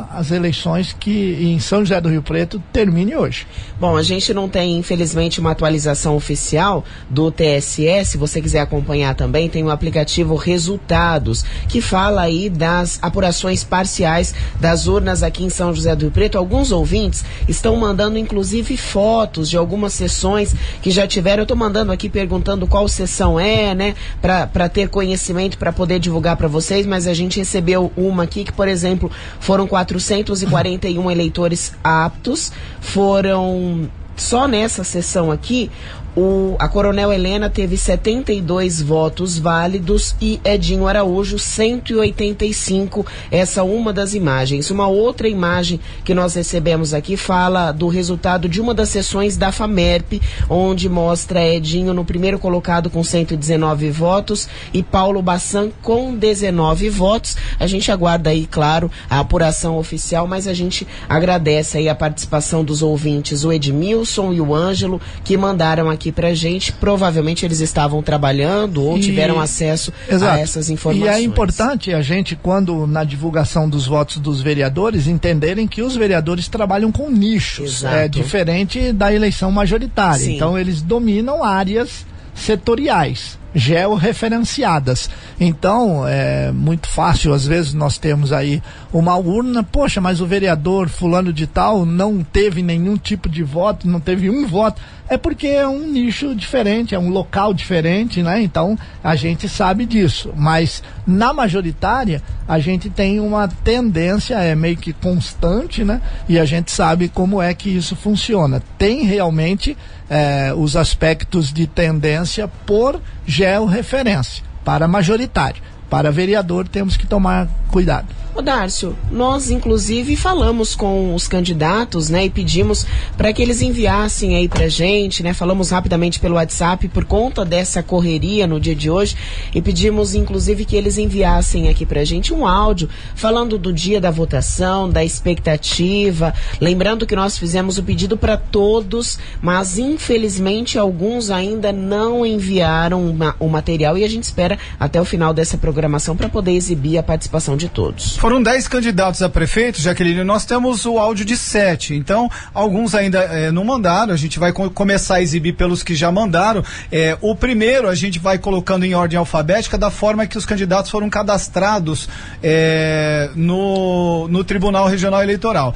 às eleições que em São José do Rio Preto termine hoje. Bom, a gente não tem, infelizmente, uma atualização oficial do TSE. Se você quiser acompanhar também, tem o aplicativo Resultados, que fala aí das apurações parciais das urnas aqui em São José do Rio Preto. Alguns ouvintes estão mandando, inclusive, fotos de algumas sessões que já tiveram. Eu estou mandando aqui perguntando qual sessão é, né, para ter conhecimento, para poder divulgar para vocês, mas a gente recebeu uma aqui que, por exemplo, foram 441 eleitores aptos, foram só nessa sessão aqui, o, a Coronel Helena teve 72 votos válidos e Edinho Araújo 185. Essa uma das imagens. Uma outra imagem que nós recebemos aqui fala do resultado de uma das sessões da FAMERP, onde mostra Edinho no primeiro colocado com 119 votos e Paulo Bassan com 19 votos. A gente aguarda aí, claro, a apuração oficial, mas a gente agradece aí a participação dos ouvintes, o Edmilson e o Ângelo, que mandaram aqui aqui pra gente. Provavelmente eles estavam trabalhando ou e... tiveram acesso Exato. a essas informações. E é importante a gente, quando na divulgação dos votos dos vereadores, entenderem que os vereadores trabalham com nichos. Exato. É diferente da eleição majoritária. Sim. Então eles dominam áreas setoriais georreferenciadas. Então, é muito fácil, às vezes nós temos aí uma urna, poxa, mas o vereador fulano de tal não teve nenhum tipo de voto, não teve um voto. É porque é um nicho diferente, é um local diferente, né? Então, a gente sabe disso. Mas na majoritária, a gente tem uma tendência, é meio que constante, né? E a gente sabe como é que isso funciona. Tem realmente é, os aspectos de tendência por georreferência para majoritário. Para vereador temos que tomar cuidado. Ô Dárcio, nós inclusive falamos com os candidatos, né, e pedimos para que eles enviassem aí pra gente, né, falamos rapidamente pelo WhatsApp por conta dessa correria no dia de hoje e pedimos inclusive que eles enviassem aqui pra gente um áudio falando do dia da votação, da expectativa, lembrando que nós fizemos o pedido para todos, mas infelizmente alguns ainda não enviaram uma, o material e a gente espera até o final dessa programação para poder exibir a participação de todos. Foram 10 candidatos a prefeito, Jaqueline. Nós temos o áudio de 7. Então, alguns ainda é, não mandaram. A gente vai co começar a exibir pelos que já mandaram. É, o primeiro a gente vai colocando em ordem alfabética da forma que os candidatos foram cadastrados é, no, no Tribunal Regional Eleitoral.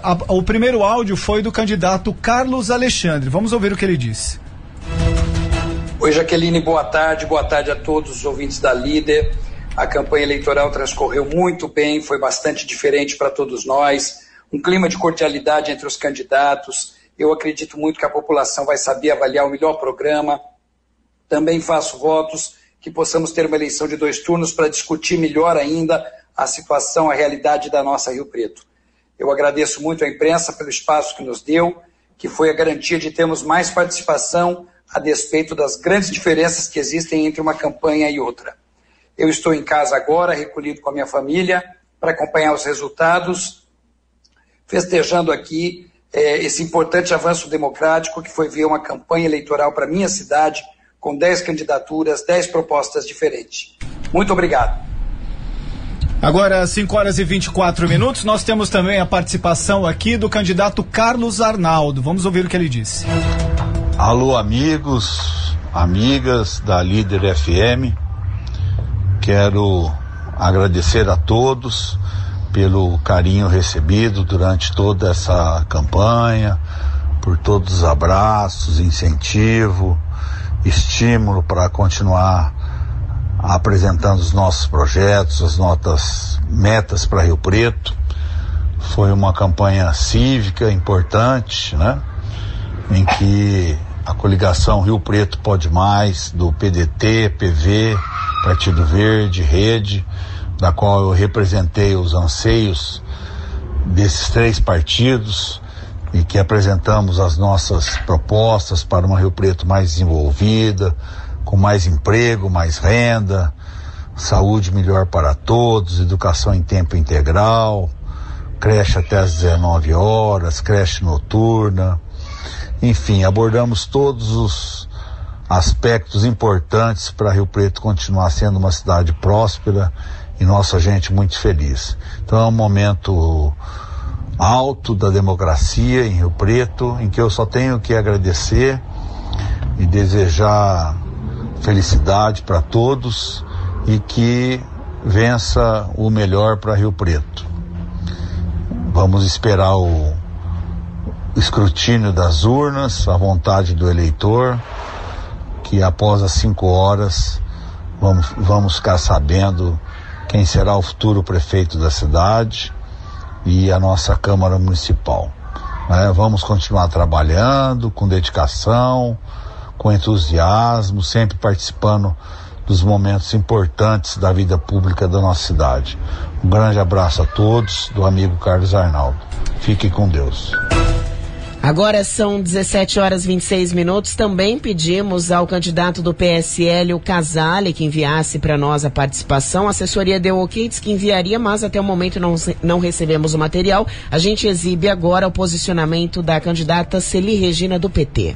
A, o primeiro áudio foi do candidato Carlos Alexandre. Vamos ouvir o que ele disse. Oi, Jaqueline, boa tarde. Boa tarde a todos os ouvintes da Líder. A campanha eleitoral transcorreu muito bem, foi bastante diferente para todos nós, um clima de cordialidade entre os candidatos. Eu acredito muito que a população vai saber avaliar o melhor programa. Também faço votos que possamos ter uma eleição de dois turnos para discutir melhor ainda a situação, a realidade da nossa Rio Preto. Eu agradeço muito à imprensa pelo espaço que nos deu, que foi a garantia de termos mais participação a despeito das grandes diferenças que existem entre uma campanha e outra. Eu estou em casa agora, recolhido com a minha família, para acompanhar os resultados, festejando aqui é, esse importante avanço democrático que foi ver uma campanha eleitoral para minha cidade com 10 candidaturas, 10 propostas diferentes. Muito obrigado. Agora, 5 horas e 24 minutos, nós temos também a participação aqui do candidato Carlos Arnaldo. Vamos ouvir o que ele disse. Alô, amigos, amigas da Líder FM. Quero agradecer a todos pelo carinho recebido durante toda essa campanha, por todos os abraços, incentivo, estímulo para continuar apresentando os nossos projetos, as nossas metas para Rio Preto. Foi uma campanha cívica importante, né? Em que a coligação Rio Preto Pode Mais, do PDT, PV, Partido Verde, Rede, da qual eu representei os anseios desses três partidos e que apresentamos as nossas propostas para uma Rio Preto mais desenvolvida, com mais emprego, mais renda, saúde melhor para todos, educação em tempo integral, creche até às 19 horas, creche noturna. Enfim, abordamos todos os aspectos importantes para Rio Preto continuar sendo uma cidade próspera e nossa gente muito feliz. Então é um momento alto da democracia em Rio Preto, em que eu só tenho que agradecer e desejar felicidade para todos e que vença o melhor para Rio Preto. Vamos esperar o escrutínio das urnas, a vontade do eleitor, que após as cinco horas vamos, vamos ficar sabendo quem será o futuro prefeito da cidade e a nossa Câmara Municipal. Né? Vamos continuar trabalhando com dedicação, com entusiasmo, sempre participando dos momentos importantes da vida pública da nossa cidade. Um grande abraço a todos, do amigo Carlos Arnaldo. Fique com Deus. Agora são 17 horas 26 minutos. Também pedimos ao candidato do PSL, o Casale, que enviasse para nós a participação. A assessoria deu ok, disse que enviaria, mas até o momento não, não recebemos o material. A gente exibe agora o posicionamento da candidata Celi Regina do PT.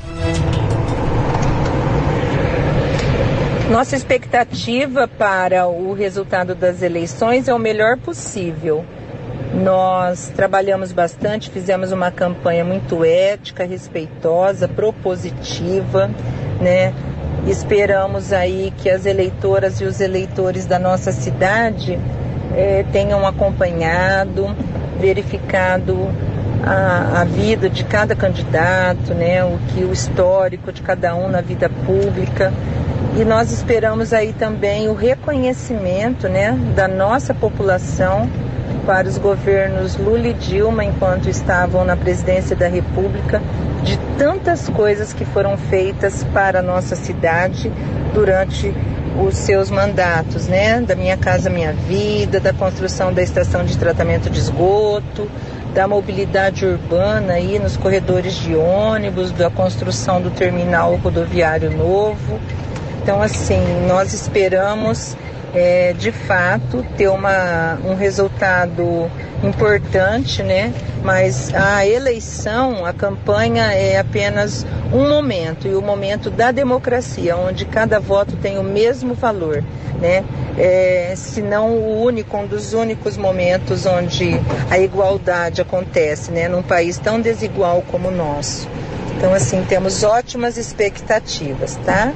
Nossa expectativa para o resultado das eleições é o melhor possível. Nós trabalhamos bastante, fizemos uma campanha muito ética, respeitosa, propositiva, né? Esperamos aí que as eleitoras e os eleitores da nossa cidade eh, tenham acompanhado, verificado a, a, vida de cada candidato, né? O que o histórico de cada um na vida pública e nós esperamos aí também o reconhecimento né, da nossa população para os governos Lula e Dilma, enquanto estavam na presidência da República, de tantas coisas que foram feitas para a nossa cidade durante os seus mandatos, né? Da Minha Casa Minha Vida, da construção da estação de tratamento de esgoto, da mobilidade urbana aí nos corredores de ônibus, da construção do terminal rodoviário novo então, assim, nós esperamos é, de fato ter uma, um resultado importante, né? Mas a eleição, a campanha é apenas um momento e o momento da democracia, onde cada voto tem o mesmo valor, né? É, se não o único, um dos únicos momentos onde a igualdade acontece, né? Num país tão desigual como o nosso. Então, assim, temos ótimas expectativas, tá?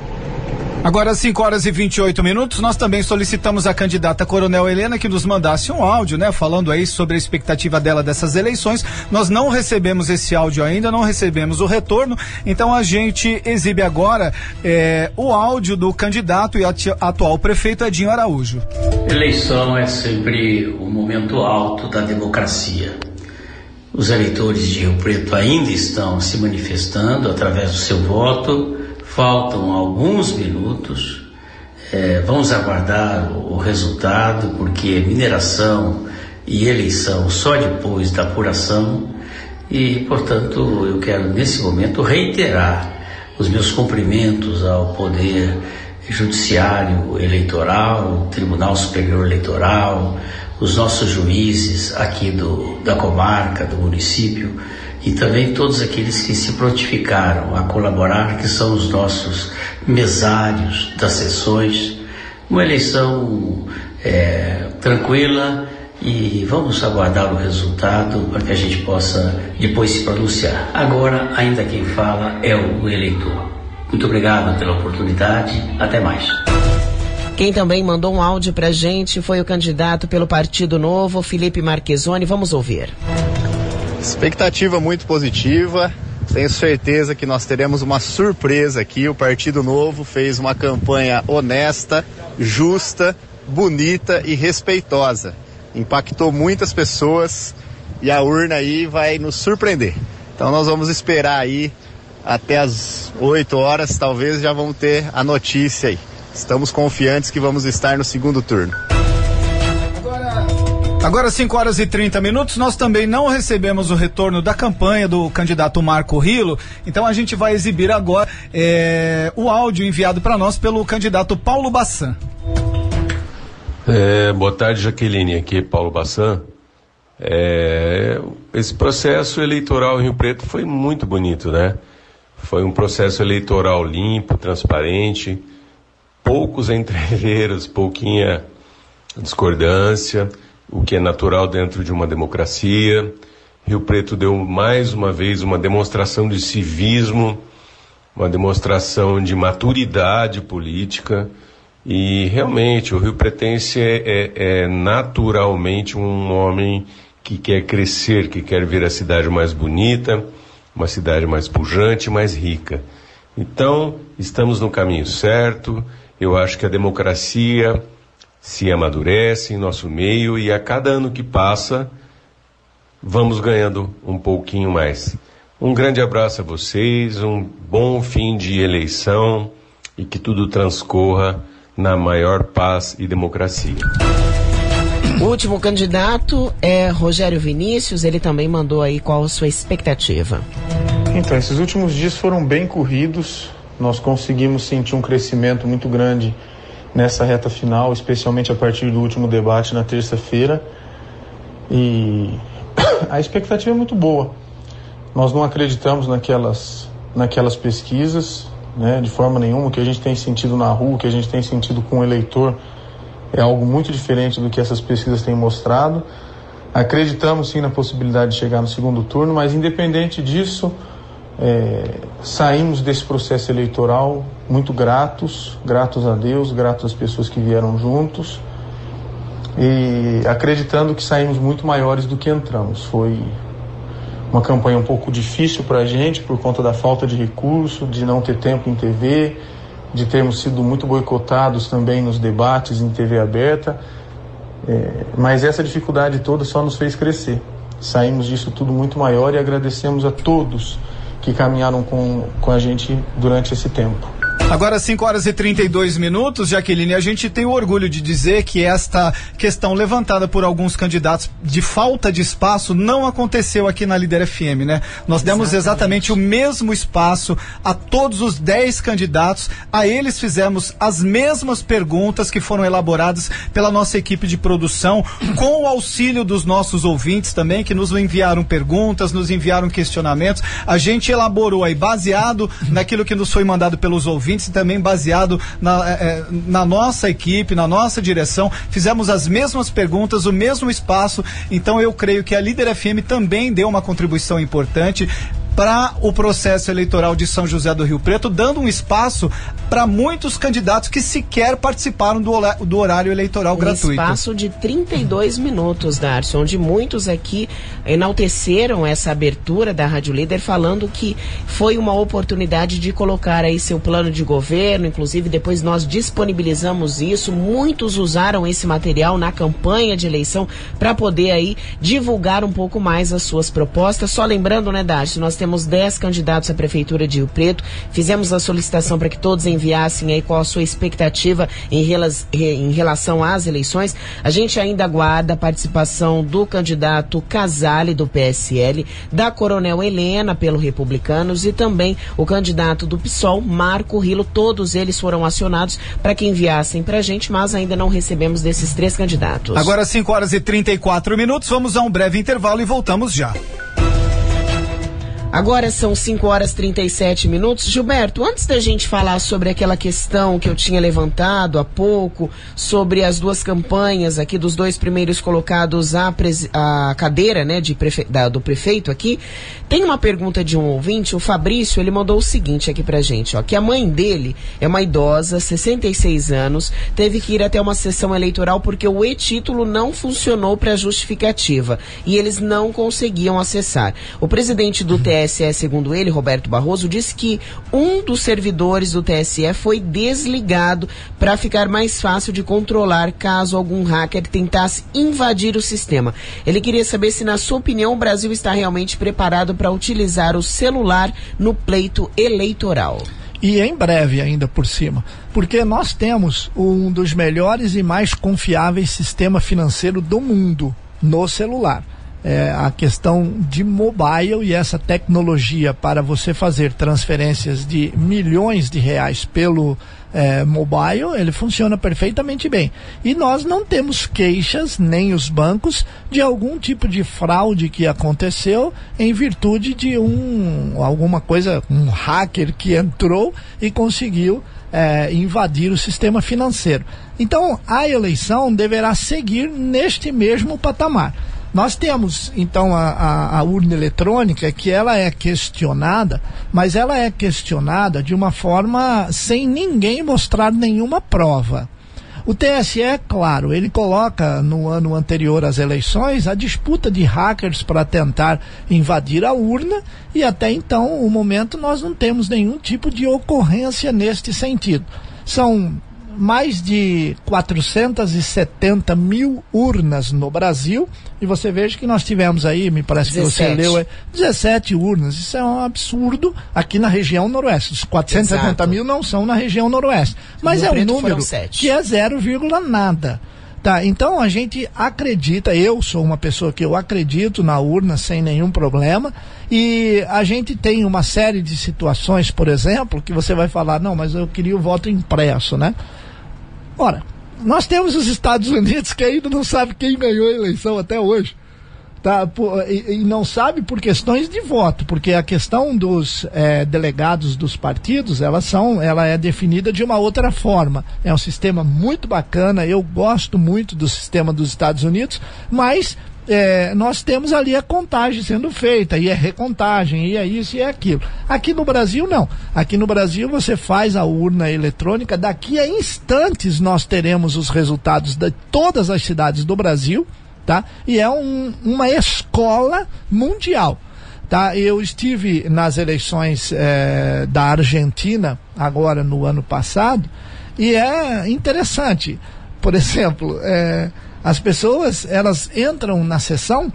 Agora, 5 horas e 28 minutos, nós também solicitamos à candidata Coronel Helena que nos mandasse um áudio, né? Falando aí sobre a expectativa dela dessas eleições. Nós não recebemos esse áudio ainda, não recebemos o retorno, então a gente exibe agora eh, o áudio do candidato e atual prefeito Edinho Araújo. Eleição é sempre um momento alto da democracia. Os eleitores de Rio Preto ainda estão se manifestando através do seu voto Faltam alguns minutos, é, vamos aguardar o, resultado, porque mineração e eleição só depois da apuração, e, portanto, eu quero nesse momento reiterar os meus cumprimentos ao Poder Judiciário Eleitoral, Tribunal Superior Eleitoral, os nossos juízes aqui do, da comarca, do município, e também todos aqueles que se prontificaram a colaborar, que são os nossos mesários das sessões. Uma eleição é, tranquila e vamos aguardar o resultado para que a gente possa depois se pronunciar. Agora, ainda quem fala é o eleitor. Muito obrigado pela oportunidade. Até mais. Quem também mandou um áudio pra gente foi o candidato pelo Partido Novo, Felipe Marquezoni. Vamos ouvir. Expectativa muito positiva. Tenho certeza que nós teremos uma surpresa aqui. O Partido Novo fez uma campanha honesta, justa, bonita e respeitosa. Impactou muitas pessoas e a urna aí vai nos surpreender. Então nós vamos esperar aí até as 8 horas, talvez já vamos ter a notícia aí. Estamos confiantes que vamos estar no segundo turno. Agora 5 horas e 30 minutos, nós também não recebemos o retorno da campanha do candidato Marco Rilo, então a gente vai exibir agora é, o áudio enviado para nós pelo candidato Paulo Bassan. É, boa tarde, Jaqueline. Aqui é Paulo Bassan. É, esse processo eleitoral em Rio Preto foi muito bonito, né? Foi um processo eleitoral limpo, transparente, poucos entreveros, pouquinha discordância o que é natural dentro de uma democracia. Rio Preto deu mais uma vez uma demonstração de civismo, uma demonstração de maturidade política. E realmente o Rio Pretense é, é, é, naturalmente um homem que quer crescer, que quer ver a cidade mais bonita, uma cidade mais pujante, mais rica. Então, estamos no caminho certo. Eu acho que a democracia se amadurece em nosso meio e a cada ano que passa, vamos ganhando um pouquinho mais. Um grande abraço a vocês, um bom fim de eleição e que tudo transcorra na maior paz e democracia. O último candidato é Rogério Vinícius, ele também mandou aí qual a sua expectativa. Então, esses últimos dias foram bem corridos, nós conseguimos sentir um crescimento muito grande nessa reta final, especialmente a partir do último debate na terça-feira. E a expectativa é muito boa. Nós não acreditamos naquelas, naquelas pesquisas, né, de forma nenhuma. O que a gente tem sentido na rua, o que a gente tem sentido com o eleitor é algo muito diferente do que essas pesquisas têm mostrado. Acreditamos sim na possibilidade de chegar no segundo turno, mas independente disso, é, saímos desse processo eleitoral muito gratos, gratos a Deus, gratos às pessoas que vieram juntos e acreditando que saímos muito maiores do que entramos. Foi uma campanha um pouco difícil para a gente por conta da falta de recurso, de não ter tempo em TV, de termos sido muito boicotados também nos debates em TV aberta. É, mas essa dificuldade toda só nos fez crescer. Saímos disso tudo muito maior e agradecemos a todos que caminharam com, com a gente durante esse tempo. Agora 5 horas e 32 minutos, Jaqueline, a gente tem o orgulho de dizer que esta questão levantada por alguns candidatos de falta de espaço não aconteceu aqui na Líder FM, né? Nós demos exatamente, exatamente o mesmo espaço a todos os 10 candidatos, a eles fizemos as mesmas perguntas que foram elaboradas pela nossa equipe de produção, com o auxílio dos nossos ouvintes também, que nos enviaram perguntas, nos enviaram questionamentos. A gente elaborou aí, baseado naquilo que nos foi mandado pelos ouvintes ouvintes e também baseado na, é, na nossa equipe, na nossa direção. Fizemos as mesmas perguntas, o mesmo espaço. Então eu creio que a Líder FM também deu uma contribuição importante para o processo eleitoral de São José do Rio Preto, dando um espaço para muitos candidatos que sequer participaram do, do horário eleitoral um gratuito. Um espaço de 32 minutos, Darcy, onde muitos aqui enalteceram essa abertura da Rádio Líder, falando que foi uma oportunidade de colocar aí seu plano de governo, inclusive depois nós disponibilizamos isso, muitos usaram esse material na campanha de eleição para poder aí divulgar um pouco mais as suas propostas. Só lembrando, né, Darcy, nós temos temos 10 candidatos à Prefeitura de Rio Preto. Fizemos a solicitação para que todos enviassem aí qual a sua expectativa em, em relação às eleições. A gente ainda aguarda a participação do candidato Casale, do PSL, da Coronel Helena, pelo Republicanos, e também o candidato do PSOL, Marco Rilo. Todos eles foram acionados para que enviassem para a gente, mas ainda não recebemos desses três candidatos. Agora 5 horas e 34 minutos, vamos a um breve intervalo e voltamos já. Agora são 5 horas 37 minutos. Gilberto, antes da gente falar sobre aquela questão que eu tinha levantado há pouco, sobre as duas campanhas aqui dos dois primeiros colocados à, à cadeira né, de prefe da, do prefeito aqui, tem uma pergunta de um ouvinte, o Fabrício, ele mandou o seguinte aqui pra gente, ó, que a mãe dele é uma idosa, 66 anos, teve que ir até uma sessão eleitoral porque o e-título não funcionou para justificativa e eles não conseguiam acessar. O presidente do TSE TSE, segundo ele, Roberto Barroso, disse que um dos servidores do TSE foi desligado para ficar mais fácil de controlar caso algum hacker tentasse invadir o sistema. Ele queria saber se, na sua opinião, o Brasil está realmente preparado para utilizar o celular no pleito eleitoral e em breve ainda por cima, porque nós temos um dos melhores e mais confiáveis sistemas financeiros do mundo no celular é, a questão de mobile e essa tecnologia para você fazer transferências de milhões de reais pelo é, mobile, ele funciona perfeitamente bem. E nós não temos queixas, nem os bancos, de algum tipo de fraude que aconteceu em virtude de um alguma coisa, um hacker que entrou e conseguiu é, invadir o sistema financeiro. Então, a eleição deverá seguir neste mesmo patamar. Nós temos, então, a, a, a, urna eletrônica que ela é questionada, mas ela é questionada de uma forma sem ninguém mostrar nenhuma prova. O TSE, é claro, ele coloca no ano anterior às eleições a disputa de hackers para tentar invadir a urna e até então, o momento, nós não temos nenhum tipo de ocorrência neste sentido. São mais de 470 mil urnas no Brasil. E você veja que nós tivemos aí, me parece 17. que você leu, 17 urnas. Isso é um absurdo aqui na região noroeste. Os 470 Exato. mil não são na região noroeste. Mas no é um número que é 0, nada. Tá, então a gente acredita, eu sou uma pessoa que eu acredito na urna sem nenhum problema, e a gente tem uma série de situações, por exemplo, que você vai falar, não, mas eu queria o voto impresso, né? Ora, nós temos os Estados Unidos que ainda não sabe quem ganhou a eleição até hoje. Tá, e, e não sabe por questões de voto, porque a questão dos é, delegados dos partidos, elas são, ela é definida de uma outra forma. É um sistema muito bacana, eu gosto muito do sistema dos Estados Unidos, mas é, nós temos ali a contagem sendo feita, e é recontagem, e é isso e é aquilo. Aqui no Brasil, não. Aqui no Brasil, você faz a urna eletrônica, daqui a instantes nós teremos os resultados de todas as cidades do Brasil, tá? E é um, uma escola mundial. Tá, eu estive nas eleições é, da Argentina agora no ano passado e é interessante. Por exemplo, é, as pessoas, elas entram na sessão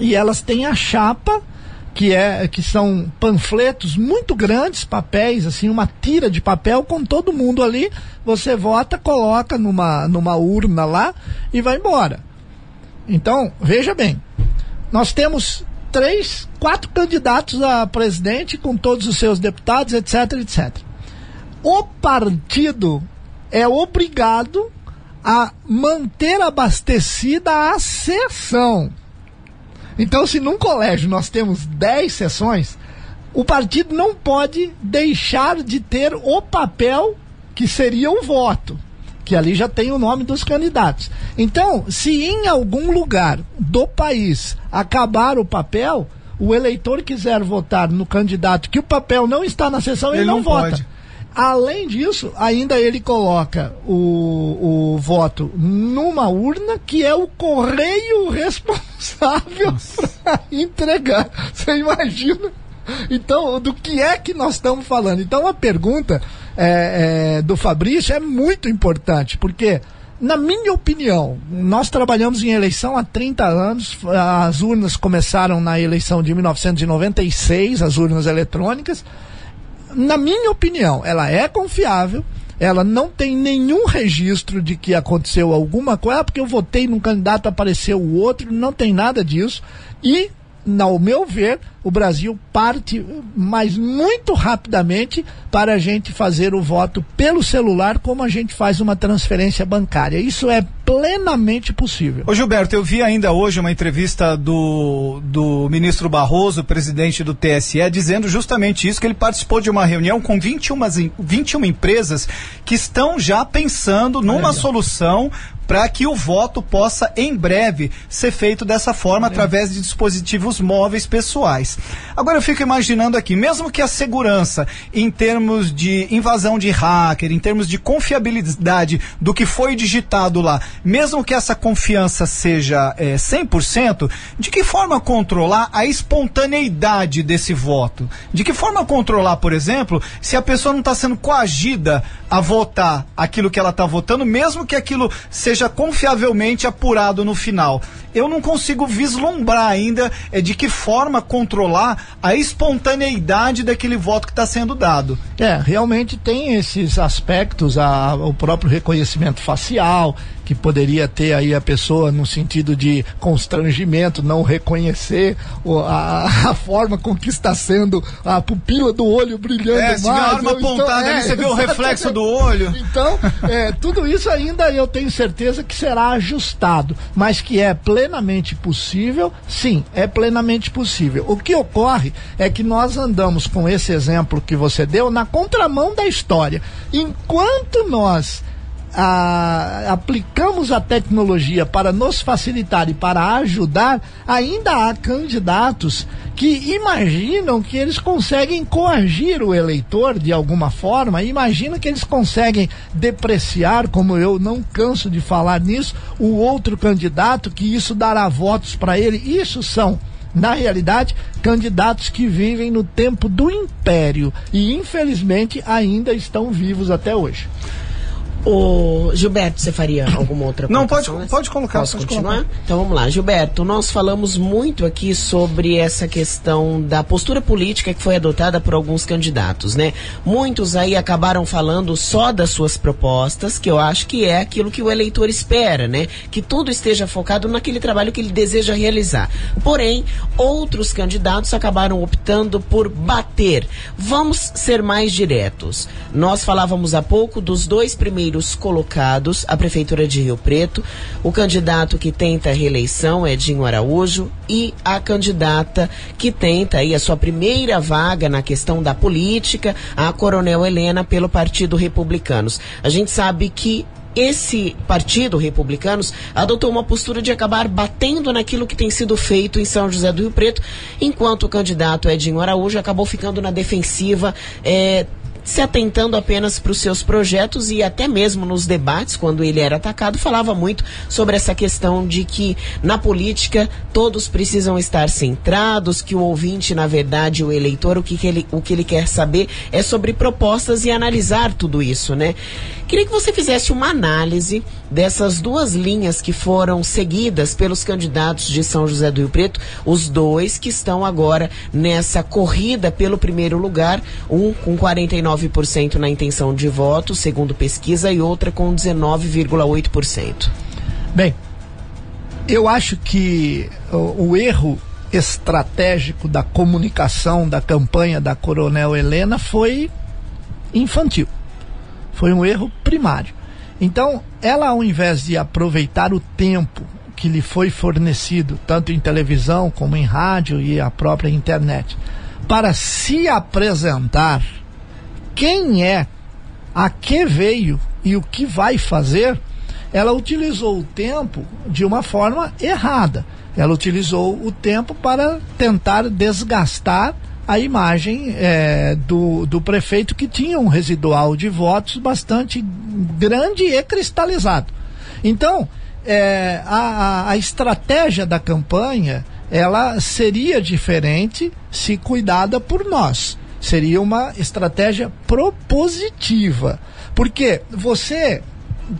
e elas têm a chapa que é que são panfletos muito grandes, papéis, assim, uma tira de papel com todo mundo ali. Você vota, coloca numa numa urna lá e vai embora. Então, veja bem, nós temos três, quatro candidatos a presidente com todos os seus deputados, etc, etc. O partido é obrigado a manter abastecida a sessão. Então, se num colégio nós temos 10 sessões, o partido não pode deixar de ter o papel que seria o voto, que ali já tem o nome dos candidatos. Então, se em algum lugar do país acabar o papel, o eleitor quiser votar no candidato que o papel não está na sessão, ele, ele não, não, vota. Além disso, ainda ele coloca o, o voto numa urna que é o correio responsável para entregar. Você imagina? Então, do que é que nós estamos falando? Então, a pergunta é, é, do Fabrício é muito importante, porque, na minha opinião, nós trabalhamos em eleição há 30 anos, as urnas começaram na eleição de 1996, as urnas eletrônicas na minha opinião, ela é confiável, ela não tem nenhum registro de que aconteceu alguma coisa, ah, porque eu votei num candidato, apareceu o outro, não tem nada disso. E ao meu ver, o Brasil parte, mas muito rapidamente, para a gente fazer o voto pelo celular, como a gente faz uma transferência bancária. Isso é plenamente possível. Ô Gilberto, eu vi ainda hoje uma entrevista do, do ministro Barroso, presidente do TSE, dizendo justamente isso, que ele participou de uma reunião com 21, 21 empresas que estão já pensando numa solução para que o voto possa em breve ser feito dessa forma através de dispositivos móveis pessoais. Agora eu fico imaginando aqui, mesmo que a segurança em termos de invasão de hacker, em termos de confiabilidade do que foi digitado lá, mesmo que essa confiança seja é, 100%, de que forma controlar a espontaneidade desse voto? De que forma controlar, por exemplo, se a pessoa não está sendo coagida a votar aquilo que ela está votando, mesmo que aquilo seja seja confiavelmente apurado no final. Eu não consigo vislumbrar ainda é, de que forma controlar a espontaneidade daquele voto que está sendo dado. É, realmente tem esses aspectos, a, o próprio reconhecimento facial, que poderia ter aí a pessoa no sentido de constrangimento, não reconhecer a, a, forma com que está sendo a pupila do olho brilhando é, mais. Se a arma então, apontada é, ali, você vê o reflexo do olho. Então, é, tudo isso ainda eu tenho certeza que será ajustado, mas que é plenamente possível, sim, é plenamente possível. O que ocorre é que nós andamos com esse exemplo que você deu na contramão da história. Enquanto nós a, aplicamos a tecnologia para nos facilitar e para ajudar, ainda há candidatos que imaginam que eles conseguem coagir o eleitor de alguma forma, imaginam que eles conseguem depreciar, como eu não canso de falar nisso, o outro candidato, que isso dará votos para ele. Isso são na realidade, candidatos que vivem no tempo do império e infelizmente ainda estão vivos até hoje. O Gilberto, você faria alguma outra Não, pode, pode colocar. Posso pode continuar? Colocar. Então vamos lá. Gilberto, nós falamos muito aqui sobre essa questão da postura política que foi adotada por alguns candidatos, né? Muitos aí acabaram falando só das suas propostas, que eu acho que é aquilo que o eleitor espera, né? Que tudo esteja focado naquele trabalho que ele deseja realizar. Porém, outros candidatos acabaram optando por bater. Vamos ser mais diretos. Nós falávamos há pouco dos dois primeiros primeiros colocados, a Prefeitura de Rio Preto, o candidato que tenta a reeleição, Edinho Araújo, e a candidata que tenta aí a sua primeira vaga na questão da política, a Coronel Helena, pelo Partido Republicanos. A gente sabe que esse partido, Republicanos, adotou uma postura de acabar batendo naquilo que tem sido feito em São José do Rio Preto, enquanto o candidato Edinho Araújo acabou ficando na defensiva, eh, se atentando apenas para os seus projetos e até mesmo nos debates, quando ele era atacado, falava muito sobre essa questão de que na política todos precisam estar centrados, que o ouvinte, na verdade, o eleitor, o que, que ele, o que ele quer saber é sobre propostas e analisar tudo isso, né? Queria que você fizesse uma análise dessas duas linhas que foram seguidas pelos candidatos de São José do Rio Preto, os dois que estão agora nessa corrida pelo primeiro lugar, um com 49% na intenção de voto, segundo pesquisa, e outra com 19,8%. Bem, eu acho que o, o erro estratégico da comunicação da campanha da Coronel Helena foi infantil. Foi um erro primário. Então, ela, ao invés de aproveitar o tempo que lhe foi fornecido, tanto em televisão como em rádio e a própria internet, para se apresentar quem é, a que veio e o que vai fazer, ela utilizou o tempo de uma forma errada. Ela utilizou o tempo para tentar desgastar a imagem é, do, do prefeito que tinha um residual de votos bastante grande e cristalizado. Então, é, a, a, a estratégia da campanha ela seria diferente se cuidada por nós. Seria uma estratégia propositiva. Porque você,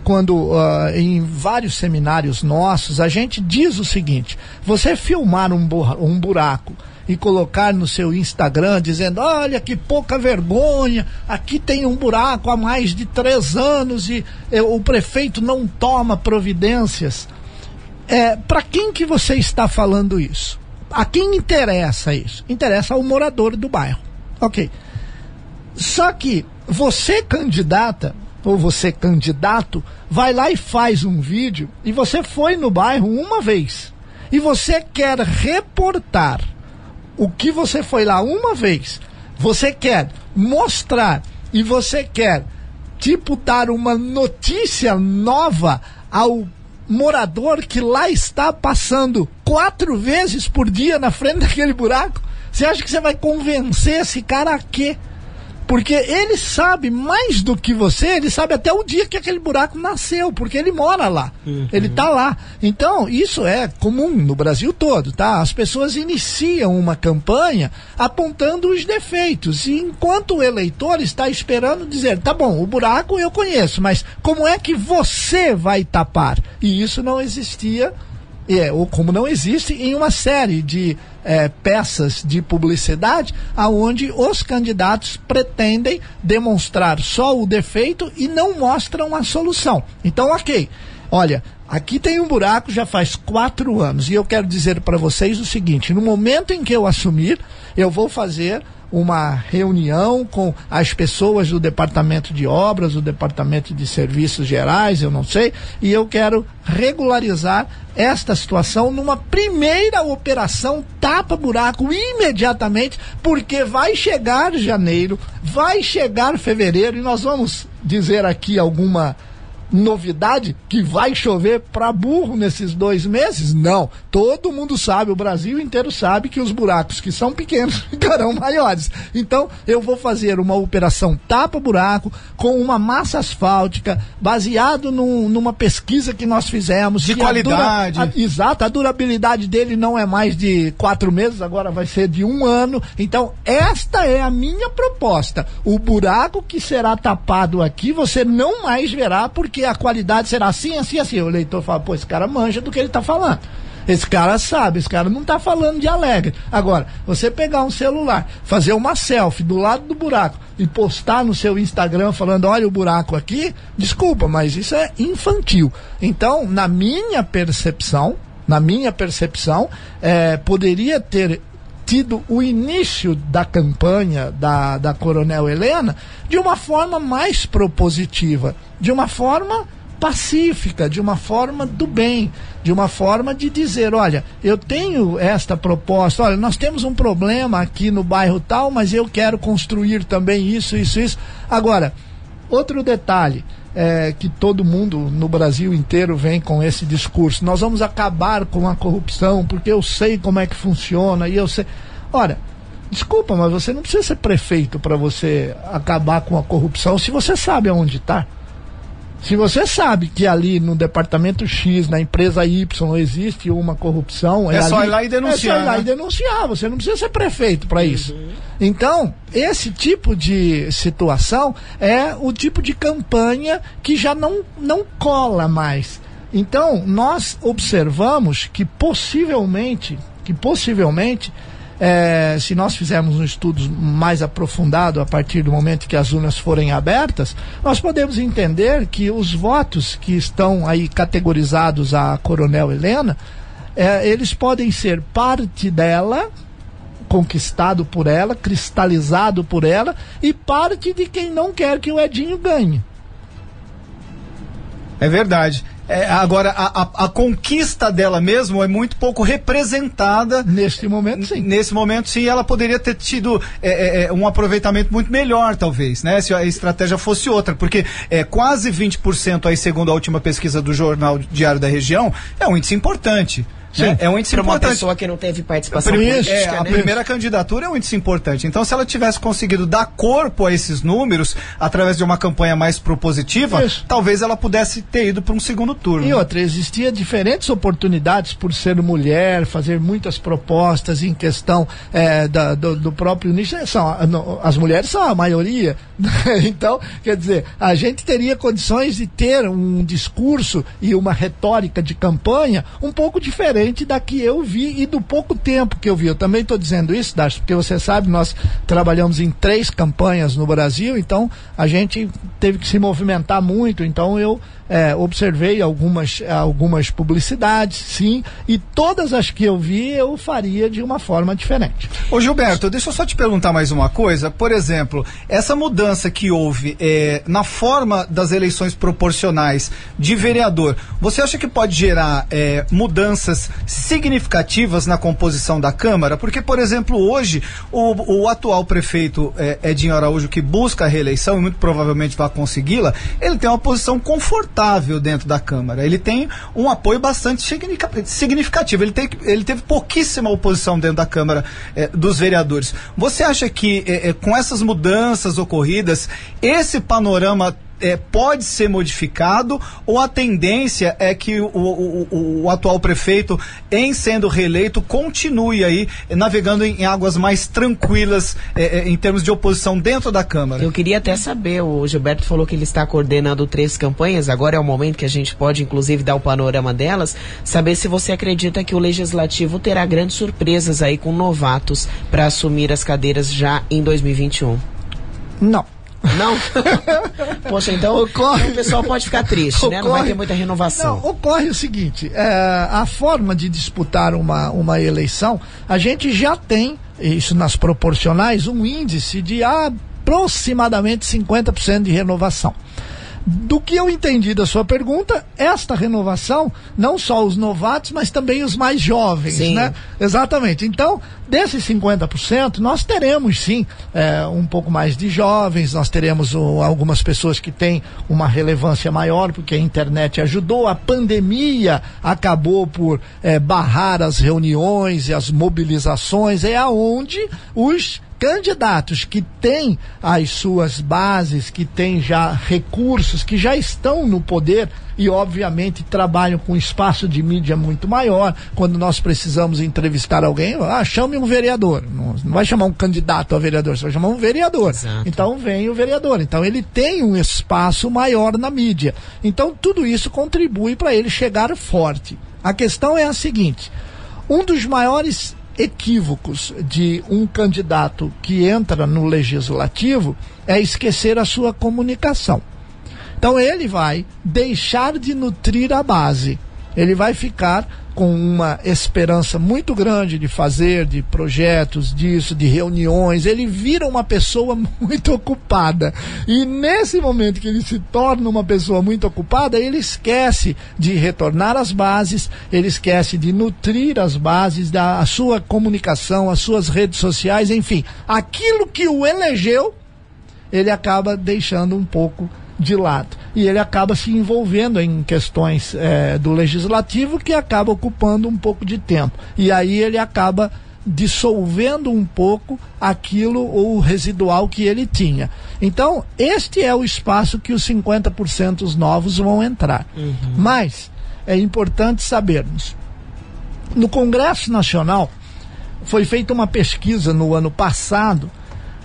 quando uh, em vários seminários nossos, a gente diz o seguinte: você filmar um, um buraco e colocar no seu Instagram dizendo: olha que pouca vergonha, aqui tem um buraco há mais de três anos e eh, o prefeito não toma providências. É, Para quem que você está falando isso? a quem interessa isso? Interessa ao morador do bairro. Ok. Só que você, candidata, ou você, candidato, vai lá e faz um vídeo e você foi no bairro uma vez. E você quer reportar o que você foi lá uma vez. Você quer mostrar e você quer, tipo, dar uma notícia nova ao morador que lá está passando quatro vezes por dia na frente daquele buraco? Você acha que você vai convencer esse cara a quê? Porque ele sabe mais do que você, ele sabe até o dia que aquele buraco nasceu, porque ele mora lá. Uhum. Ele está lá. Então, isso é comum no Brasil todo, tá? As pessoas iniciam uma campanha apontando os defeitos, e enquanto o eleitor está esperando dizer, tá bom, o buraco eu conheço, mas como é que você vai tapar? E isso não existia é, ou como não existe em uma série de é, peças de publicidade aonde os candidatos pretendem demonstrar só o defeito e não mostram a solução. Então, ok, olha, aqui tem um buraco já faz quatro anos e eu quero dizer para vocês o seguinte: no momento em que eu assumir, eu vou fazer uma reunião com as pessoas do departamento de obras, do departamento de serviços gerais, eu não sei, e eu quero regularizar esta situação numa primeira operação tapa-buraco imediatamente, porque vai chegar janeiro, vai chegar fevereiro e nós vamos dizer aqui alguma novidade que vai chover para burro nesses dois meses? Não. Todo mundo sabe, o Brasil inteiro sabe que os buracos que são pequenos ficarão maiores. Então, eu vou fazer uma operação tapa-buraco com uma massa asfáltica, baseado num, numa pesquisa que nós fizemos. De qualidade. A dura, a, exato, a durabilidade dele não é mais de quatro meses, agora vai ser de um ano. Então, esta é a minha proposta. O buraco que será tapado aqui, você não mais verá, porque que a qualidade será assim, assim, assim. O leitor fala, pô, esse cara manja do que ele está falando. Esse cara sabe, esse cara não está falando de alegre. Agora, você pegar um celular, fazer uma selfie do lado do buraco e postar no seu Instagram falando, olha o buraco aqui, desculpa, mas isso é infantil. Então, na minha percepção, na minha percepção, é, poderia ter tido o início da campanha da, da Coronel Helena de uma forma mais propositiva, de uma forma pacífica, de uma forma do bem, de uma forma de dizer, olha, eu tenho esta proposta, olha, nós temos um problema aqui no bairro tal, mas eu quero construir também isso, isso, isso. Agora, outro detalhe, é, que todo mundo no Brasil inteiro vem com esse discurso. Nós vamos acabar com a corrupção porque eu sei como é que funciona e eu sei. Ora, desculpa, mas você não precisa ser prefeito para você acabar com a corrupção se você sabe aonde está. Se você sabe que ali no departamento X, na empresa Y, existe uma corrupção. É, é só ali, ir lá e denunciar. É só ir lá né? e denunciar. Você não precisa ser prefeito para isso. Uhum. Então, esse tipo de situação é o tipo de campanha que já não, não cola mais. Então, nós observamos que possivelmente, que possivelmente é, se nós fizermos um estudo mais aprofundado a partir do momento que as urnas forem abertas, nós podemos entender que os votos que estão aí categorizados à Coronel Helena, é, eles podem ser parte dela, conquistado por ela, cristalizado por ela, e parte de quem não quer que o Edinho ganhe. É verdade. É, agora, a, a, a, conquista dela mesmo é muito pouco representada. Neste momento, sim. Nesse momento, sim, ela poderia ter tido é, é, é um aproveitamento muito melhor, talvez, né? Se a estratégia fosse outra, porque é, quase 20% aí, segundo a última pesquisa do Jornal Diário da Região, é um índice importante. Sim. Né? É um índice pra importante. uma pessoa que não teve participação política. É, a né? primeira candidatura é um índice importante. Então, se ela tivesse conseguido dar corpo a esses números através de uma campanha mais propositiva, Isso. talvez ela pudesse ter ido para um segundo turno. E outra, existia diferentes oportunidades por ser mulher, fazer muitas propostas em questão é, da, do, do, próprio nicho. São, as mulheres são a maioria. então, quer dizer, a gente teria condições de ter um discurso e uma retórica de campanha um pouco diferente diferente da que eu vi e do pouco tempo que eu vi. Eu também estou dizendo isso, Darcy, porque você sabe, nós trabalhamos em três campanhas no Brasil, então a gente teve que se movimentar muito, então eu é, observei algumas, algumas publicidades, sim, e todas as que eu vi eu faria de uma forma diferente. Ô Gilberto, deixa eu só te perguntar mais uma coisa. Por exemplo, essa mudança que houve é, na forma das eleições proporcionais de vereador, você acha que pode gerar é, mudanças significativas na composição da Câmara? Porque, por exemplo, hoje o, o atual prefeito é, Edinho Araújo, que busca a reeleição e muito provavelmente vai consegui-la, ele tem uma posição confortável dentro da Câmara. Ele tem um apoio bastante significativo. Ele, tem, ele teve pouquíssima oposição dentro da Câmara eh, dos Vereadores. Você acha que eh, eh, com essas mudanças ocorridas, esse panorama é, pode ser modificado ou a tendência é que o, o, o, atual prefeito, em sendo reeleito, continue aí navegando em, em águas mais tranquilas é, é, em termos de oposição dentro da Câmara? Eu queria até saber, o Gilberto falou que ele está coordenando três campanhas, agora é o momento que a gente pode, inclusive, dar o panorama delas, saber se você acredita que o Legislativo terá grandes surpresas aí com novatos para assumir as cadeiras já em 2021. Não. Não? Poxa, então, ocorre, então o pessoal pode ficar triste, ocorre, né? Não vai ter muita renovação. Não, ocorre o seguinte: é, a forma de disputar uma, uma eleição, a gente já tem, isso nas proporcionais, um índice de aproximadamente 50% de renovação. Do que eu entendi da sua pergunta, esta renovação, não só os novatos, mas também os mais jovens, sim. né? Exatamente. Então, desses 50%, nós teremos sim é, um pouco mais de jovens, nós teremos o, algumas pessoas que têm uma relevância maior, porque a internet ajudou, a pandemia acabou por é, barrar as reuniões e as mobilizações, é aonde os candidatos que têm as suas bases, que têm já recursos, que já estão no poder e, obviamente, trabalham com espaço de mídia muito maior. Quando nós precisamos entrevistar alguém, ah, chame um vereador. Não, não vai chamar um candidato a vereador, você vai chamar um vereador. Exato. Então vem o vereador. Então ele tem um espaço maior na mídia. Então tudo isso contribui para ele chegar forte. A questão é a seguinte: um dos maiores equívocos de um candidato que entra no legislativo é esquecer a sua comunicação. Então ele vai deixar de nutrir a base. Ele vai ficar com uma esperança muito grande de fazer, de projetos, disso, de reuniões. Ele vira uma pessoa muito ocupada. E nesse momento que ele se torna uma pessoa muito ocupada, ele esquece de retornar às bases, ele esquece de nutrir as bases da sua comunicação, as suas redes sociais, enfim, aquilo que o elegeu, ele acaba deixando um pouco de lado. E ele acaba se envolvendo em questões é, do legislativo que acaba ocupando um pouco de tempo. E aí ele acaba dissolvendo um pouco aquilo ou residual que ele tinha. Então, este é o espaço que os 50% novos vão entrar. Uhum. Mas é importante sabermos. No Congresso Nacional foi feita uma pesquisa no ano passado,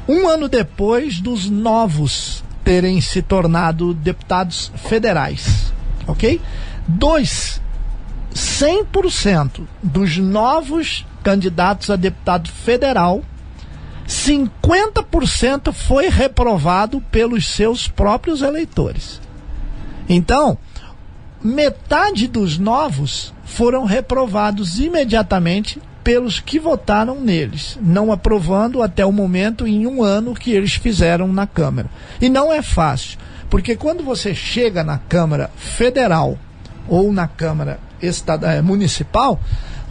um ano depois dos novos terem se tornado deputados federais, ok? Dois, 100% dos novos candidatos a deputado federal, 50% foi reprovado pelos seus próprios eleitores. Então, metade dos novos foram reprovados imediatamente pelos que votaram neles, não aprovando até o momento em um ano que eles fizeram na Câmara. E não é fácil, porque quando você chega na Câmara Federal ou na Câmara Estadual, eh, Municipal,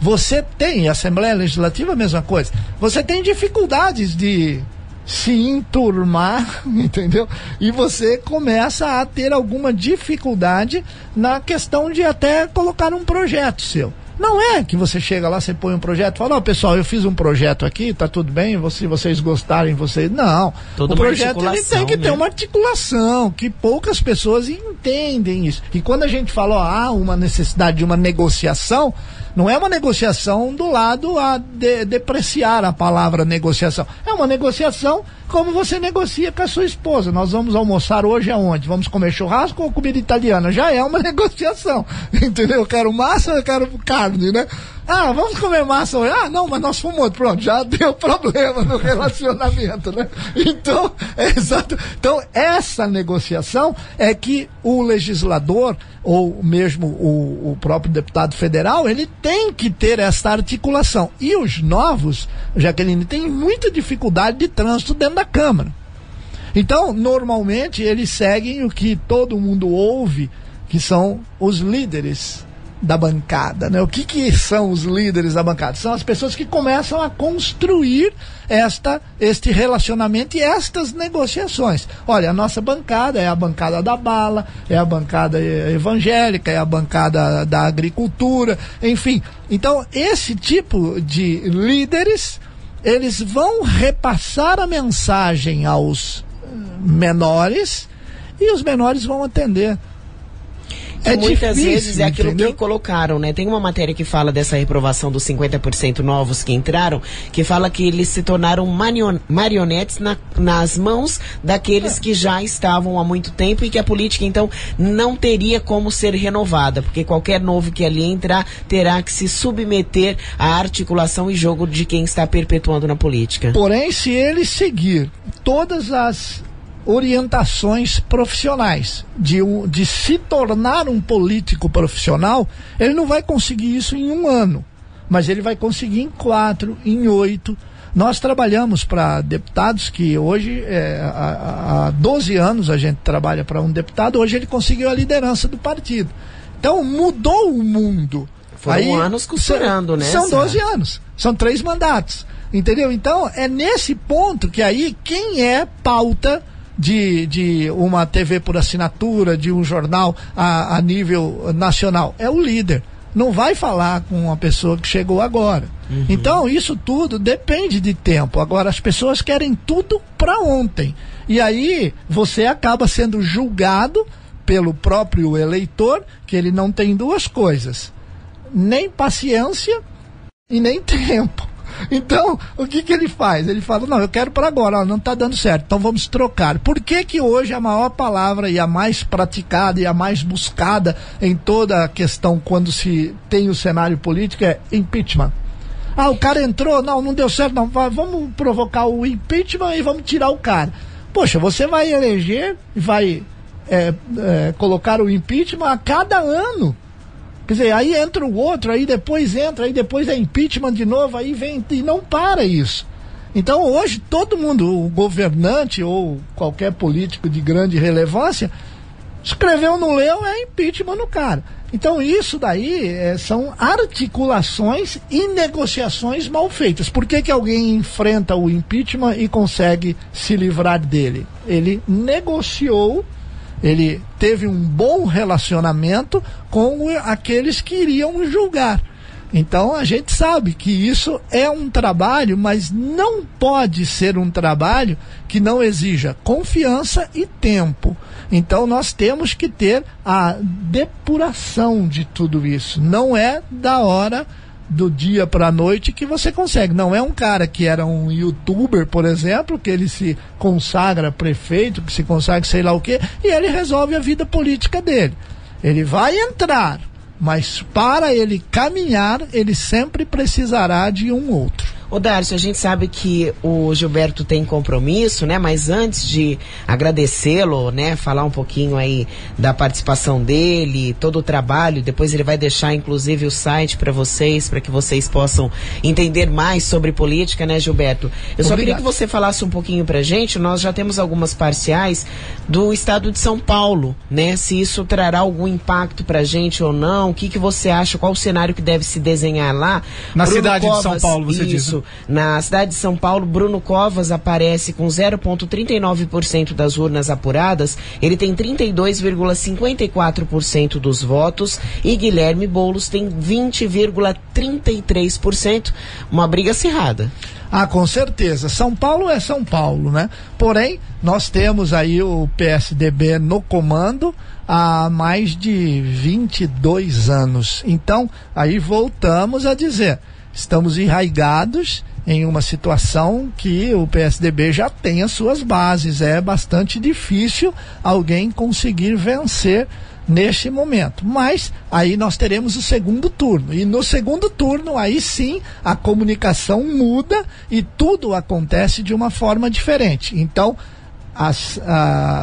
você tem, Assembleia Legislativa a mesma coisa, você tem dificuldades de se enturmar, entendeu? E você começa a ter alguma dificuldade na questão de até colocar um projeto seu. Não é que você chega lá, você põe um projeto, fala, ó, oh, pessoal, eu fiz um projeto aqui, tá tudo bem, se vocês gostarem, vocês. Não. Toda o projeto ele tem que né? ter uma articulação, que poucas pessoas entendem isso. E quando a gente fala, ó, há uma necessidade de uma negociação, não é uma negociação do lado a de, depreciar a palavra negociação. É uma negociação como você negocia com a sua esposa. Nós vamos almoçar hoje aonde? Vamos comer churrasco ou comida italiana? Já é uma negociação. Entendeu? Eu quero massa, eu quero carne, né? Ah, vamos comer massa hoje. Ah, não, mas nós fomos. Pronto, já deu problema no relacionamento, né? Então, é exato. Então, essa negociação é que o legislador, ou mesmo o, o próprio deputado federal, ele tem que ter essa articulação. E os novos, Jaqueline, tem muita dificuldade de trânsito dentro da Câmara. Então, normalmente, eles seguem o que todo mundo ouve, que são os líderes da bancada, né? O que, que são os líderes da bancada? São as pessoas que começam a construir esta, este relacionamento e estas negociações. Olha, a nossa bancada é a bancada da bala, é a bancada evangélica, é a bancada da agricultura, enfim. Então, esse tipo de líderes, eles vão repassar a mensagem aos menores e os menores vão atender. É muitas difícil, vezes é aquilo entendeu? que colocaram, né? Tem uma matéria que fala dessa reprovação dos 50% novos que entraram, que fala que eles se tornaram marionetes na, nas mãos daqueles é. que já estavam há muito tempo e que a política, então, não teria como ser renovada, porque qualquer novo que ali entrar terá que se submeter à articulação e jogo de quem está perpetuando na política. Porém, se ele seguir todas as orientações profissionais, de, de se tornar um político profissional, ele não vai conseguir isso em um ano, mas ele vai conseguir em quatro, em oito. Nós trabalhamos para deputados que hoje, é, há, há 12 anos a gente trabalha para um deputado, hoje ele conseguiu a liderança do partido. Então mudou o mundo. Foram Aí, anos costurando, né? São 12 anos, são três mandatos. Entendeu? Então é nesse ponto que aí quem é pauta de, de uma TV por assinatura, de um jornal a, a nível nacional. É o líder. Não vai falar com uma pessoa que chegou agora. Uhum. Então, isso tudo depende de tempo. Agora, as pessoas querem tudo para ontem. E aí, você acaba sendo julgado pelo próprio eleitor que ele não tem duas coisas: nem paciência e nem tempo. Então, o que, que ele faz? Ele fala: não, eu quero para agora, não está dando certo, então vamos trocar. Por que, que hoje a maior palavra e a mais praticada e a mais buscada em toda a questão quando se tem o cenário político é impeachment? Ah, o cara entrou, não, não deu certo, não, vamos provocar o impeachment e vamos tirar o cara. Poxa, você vai eleger, vai é, é, colocar o impeachment a cada ano. Quer dizer, aí entra o outro, aí depois entra, aí depois é impeachment de novo, aí vem e não para isso. Então hoje todo mundo, o governante ou qualquer político de grande relevância, escreveu, não leu, é impeachment no cara. Então isso daí é, são articulações e negociações mal feitas. Por que, que alguém enfrenta o impeachment e consegue se livrar dele? Ele negociou ele teve um bom relacionamento com aqueles que iriam julgar. Então a gente sabe que isso é um trabalho, mas não pode ser um trabalho que não exija confiança e tempo. Então nós temos que ter a depuração de tudo isso. Não é da hora do dia para a noite que você consegue. Não é um cara que era um youtuber, por exemplo, que ele se consagra prefeito, que se consagra sei lá o quê, e ele resolve a vida política dele. Ele vai entrar, mas para ele caminhar, ele sempre precisará de um outro. Ô Darcio, a gente sabe que o Gilberto tem compromisso, né? Mas antes de agradecê-lo, né? Falar um pouquinho aí da participação dele, todo o trabalho, depois ele vai deixar inclusive o site para vocês, para que vocês possam entender mais sobre política, né, Gilberto? Eu só queria que você falasse um pouquinho pra gente, nós já temos algumas parciais do estado de São Paulo, né? Se isso trará algum impacto pra gente ou não, o que que você acha, qual o cenário que deve se desenhar lá? Na Bruno cidade Covas, de São Paulo, você isso, diz. Né? Na cidade de São Paulo, Bruno Covas aparece com 0,39% das urnas apuradas. Ele tem 32,54% dos votos e Guilherme Boulos tem 20,33%. Uma briga acirrada. Ah, com certeza. São Paulo é São Paulo, né? Porém, nós temos aí o PSDB no comando há mais de 22 anos. Então, aí voltamos a dizer: estamos enraigados em uma situação que o PSDB já tem as suas bases. É bastante difícil alguém conseguir vencer neste momento. Mas aí nós teremos o segundo turno. E no segundo turno, aí sim, a comunicação muda e tudo acontece de uma forma diferente. Então, as,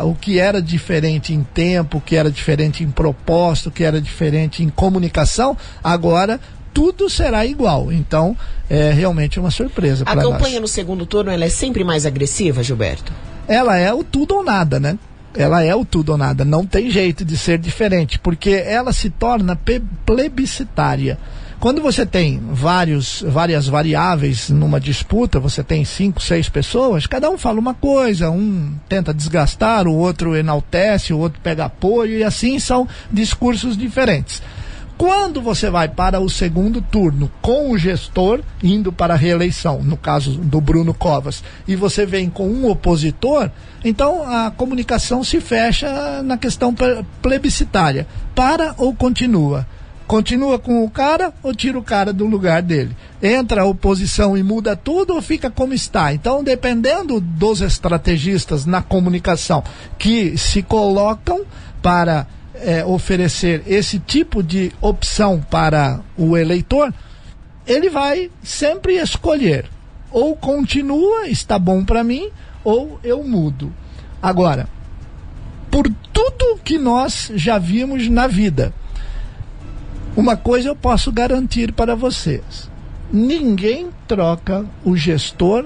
o que era diferente em tempo, o que era diferente em propósito, o que era diferente em comunicação, agora tudo será igual. Então, é realmente uma surpresa A campanha nós. no segundo turno ela é sempre mais agressiva, Gilberto? Ela é o tudo ou nada, né? ela é o tudo ou nada, não tem jeito de ser diferente, porque ela se torna plebiscitária. Quando você tem vários, várias variáveis numa disputa, você tem cinco, seis pessoas, cada um fala uma coisa, um tenta desgastar, o outro enaltece, o outro pega apoio, e assim são discursos diferentes. Quando você vai para o segundo turno com o gestor indo para a reeleição, no caso do Bruno Covas, e você vem com um opositor, então a comunicação se fecha na questão plebiscitária. Para ou continua? Continua com o cara ou tira o cara do lugar dele? Entra a oposição e muda tudo ou fica como está? Então, dependendo dos estrategistas na comunicação que se colocam para é, oferecer esse tipo de opção para o eleitor, ele vai sempre escolher ou continua, está bom para mim, ou eu mudo. Agora, por tudo que nós já vimos na vida, uma coisa eu posso garantir para vocês: ninguém troca o gestor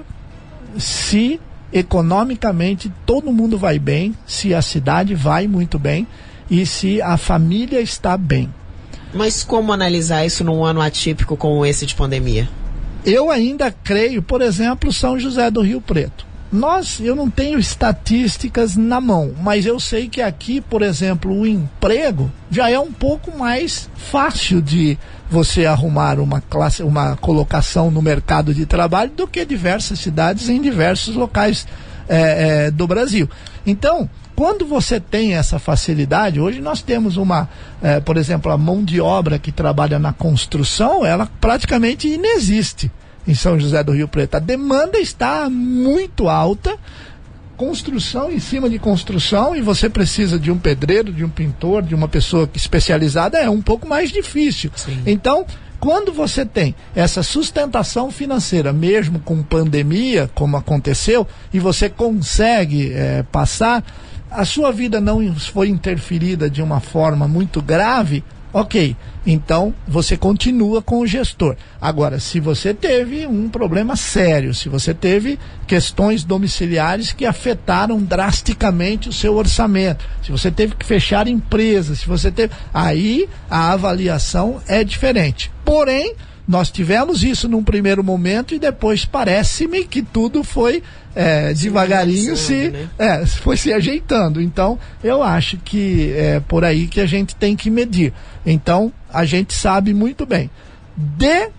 se economicamente todo mundo vai bem, se a cidade vai muito bem e se a família está bem. Mas como analisar isso num ano atípico como esse de pandemia? Eu ainda creio, por exemplo, São José do Rio Preto. Nós, eu não tenho estatísticas na mão, mas eu sei que aqui, por exemplo, o emprego já é um pouco mais fácil de você arrumar uma classe, uma colocação no mercado de trabalho do que diversas cidades em diversos locais é, é, do Brasil. Então, quando você tem essa facilidade, hoje nós temos uma, é, por exemplo, a mão de obra que trabalha na construção, ela praticamente inexiste em São José do Rio Preto. A demanda está muito alta, construção em cima de construção, e você precisa de um pedreiro, de um pintor, de uma pessoa especializada, é um pouco mais difícil. Sim. Então, quando você tem essa sustentação financeira, mesmo com pandemia, como aconteceu, e você consegue é, passar, a sua vida não foi interferida de uma forma muito grave, Ok, então você continua com o gestor. Agora, se você teve um problema sério, se você teve questões domiciliares que afetaram drasticamente o seu orçamento, se você teve que fechar empresas, se você teve. Aí a avaliação é diferente. Porém, nós tivemos isso num primeiro momento e depois parece-me que tudo foi é, devagarinho se né? é, foi se ajeitando. Então, eu acho que é por aí que a gente tem que medir. Então, a gente sabe muito bem. De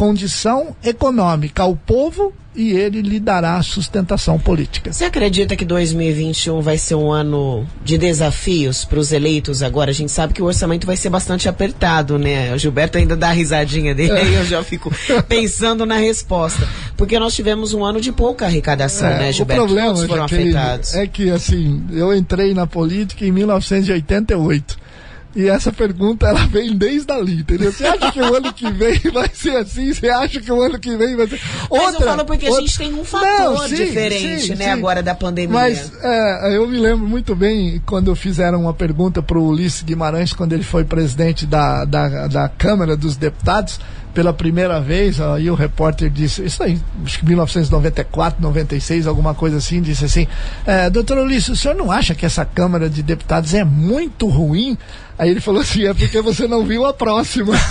condição econômica ao povo e ele lhe dará sustentação política. Você acredita que 2021 vai ser um ano de desafios para os eleitos agora? A gente sabe que o orçamento vai ser bastante apertado, né? O Gilberto ainda dá a risadinha dele, aí eu já fico pensando na resposta. Porque nós tivemos um ano de pouca arrecadação, é, né, Gilberto? O problema, Todos foram afetados. é que, assim, eu entrei na política em 1988. E essa pergunta ela vem desde ali, entendeu? Você acha que o ano que vem vai ser assim? Você acha que o ano que vem vai ser. Outra, Mas eu falo porque outra... a gente tem um fator Não, sim, diferente, sim, né, sim. agora da pandemia. Mas é, eu me lembro muito bem quando fizeram uma pergunta para o Ulisses Guimarães, quando ele foi presidente da, da, da Câmara dos Deputados pela primeira vez, aí o repórter disse, isso aí, acho que 1994, 96, alguma coisa assim, disse assim, é, doutor Ulisses, o senhor não acha que essa Câmara de Deputados é muito ruim? Aí ele falou assim: é porque você não viu a próxima.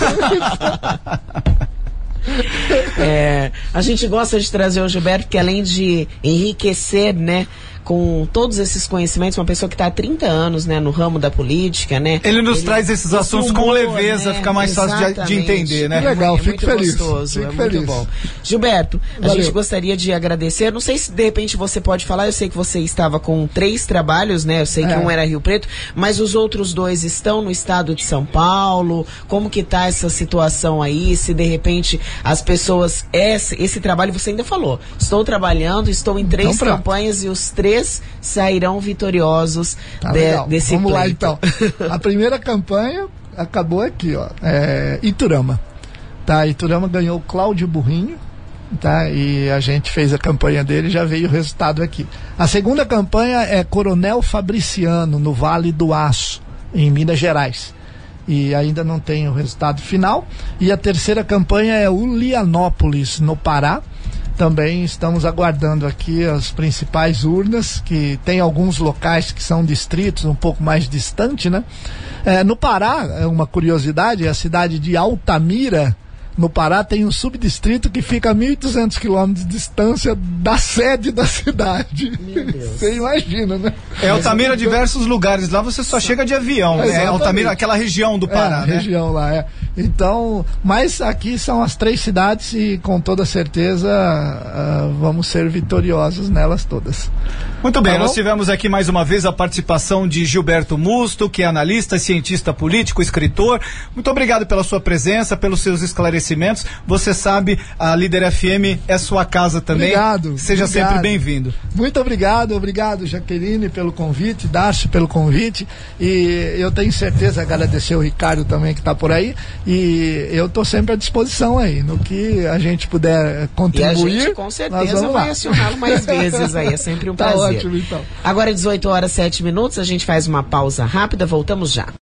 É, a gente gosta de trazer o Gilberto, que além de enriquecer, né, com todos esses conhecimentos, uma pessoa que está há 30 anos, né, no ramo da política, né? Ele nos Ele, traz esses assuntos humor, com leveza, né? fica mais Exatamente. fácil de, de, entender, né? legal, é fico feliz. Gostoso, fico é feliz. muito bom. Gilberto, Valeu. a gente gostaria de agradecer, não sei se de repente você pode falar, eu sei que você estava com três trabalhos, né? Eu sei que é. um era Rio Preto, mas os outros dois estão no estado de São Paulo. Como que tá essa situação aí? Se de repente as pessoas esse, esse trabalho você ainda falou. Estou trabalhando, estou em três então, campanhas e os três sairão vitoriosos tá de, desse Vamos pleito. lá então. A primeira campanha acabou aqui, ó. É, Iturama. Tá, Iturama ganhou Cláudio Burrinho, tá? E a gente fez a campanha dele, já veio o resultado aqui. A segunda campanha é Coronel Fabriciano no Vale do Aço, em Minas Gerais. E ainda não tem o resultado final. E a terceira campanha é Ulianópolis, no Pará, também estamos aguardando aqui as principais urnas, que tem alguns locais que são distritos um pouco mais distante, né? É, no Pará, é uma curiosidade, a cidade de Altamira, no Pará tem um subdistrito que fica a 1.200 quilômetros de distância da sede da cidade. Você imagina, né? É Altamira, diversos lugares. Lá você só chega de avião. Né? É Altamira, aquela região do Pará, é, né? região lá, é. Então, mas aqui são as três cidades e com toda certeza uh, vamos ser vitoriosos nelas todas. Muito bem, tá nós tivemos aqui mais uma vez a participação de Gilberto Musto, que é analista, cientista político, escritor. Muito obrigado pela sua presença, pelos seus esclarecimentos. Você sabe, a Líder FM é sua casa também. Obrigado. Seja obrigado. sempre bem-vindo. Muito obrigado, obrigado Jaqueline pelo convite, Darcy pelo convite. E eu tenho certeza, agradecer o Ricardo também que está por aí. E eu estou sempre à disposição aí, no que a gente puder contribuir. E a gente com certeza vai acioná-lo mais vezes aí, é sempre um tá prazer. Ótimo, então. Agora 18 horas 7 minutos, a gente faz uma pausa rápida, voltamos já.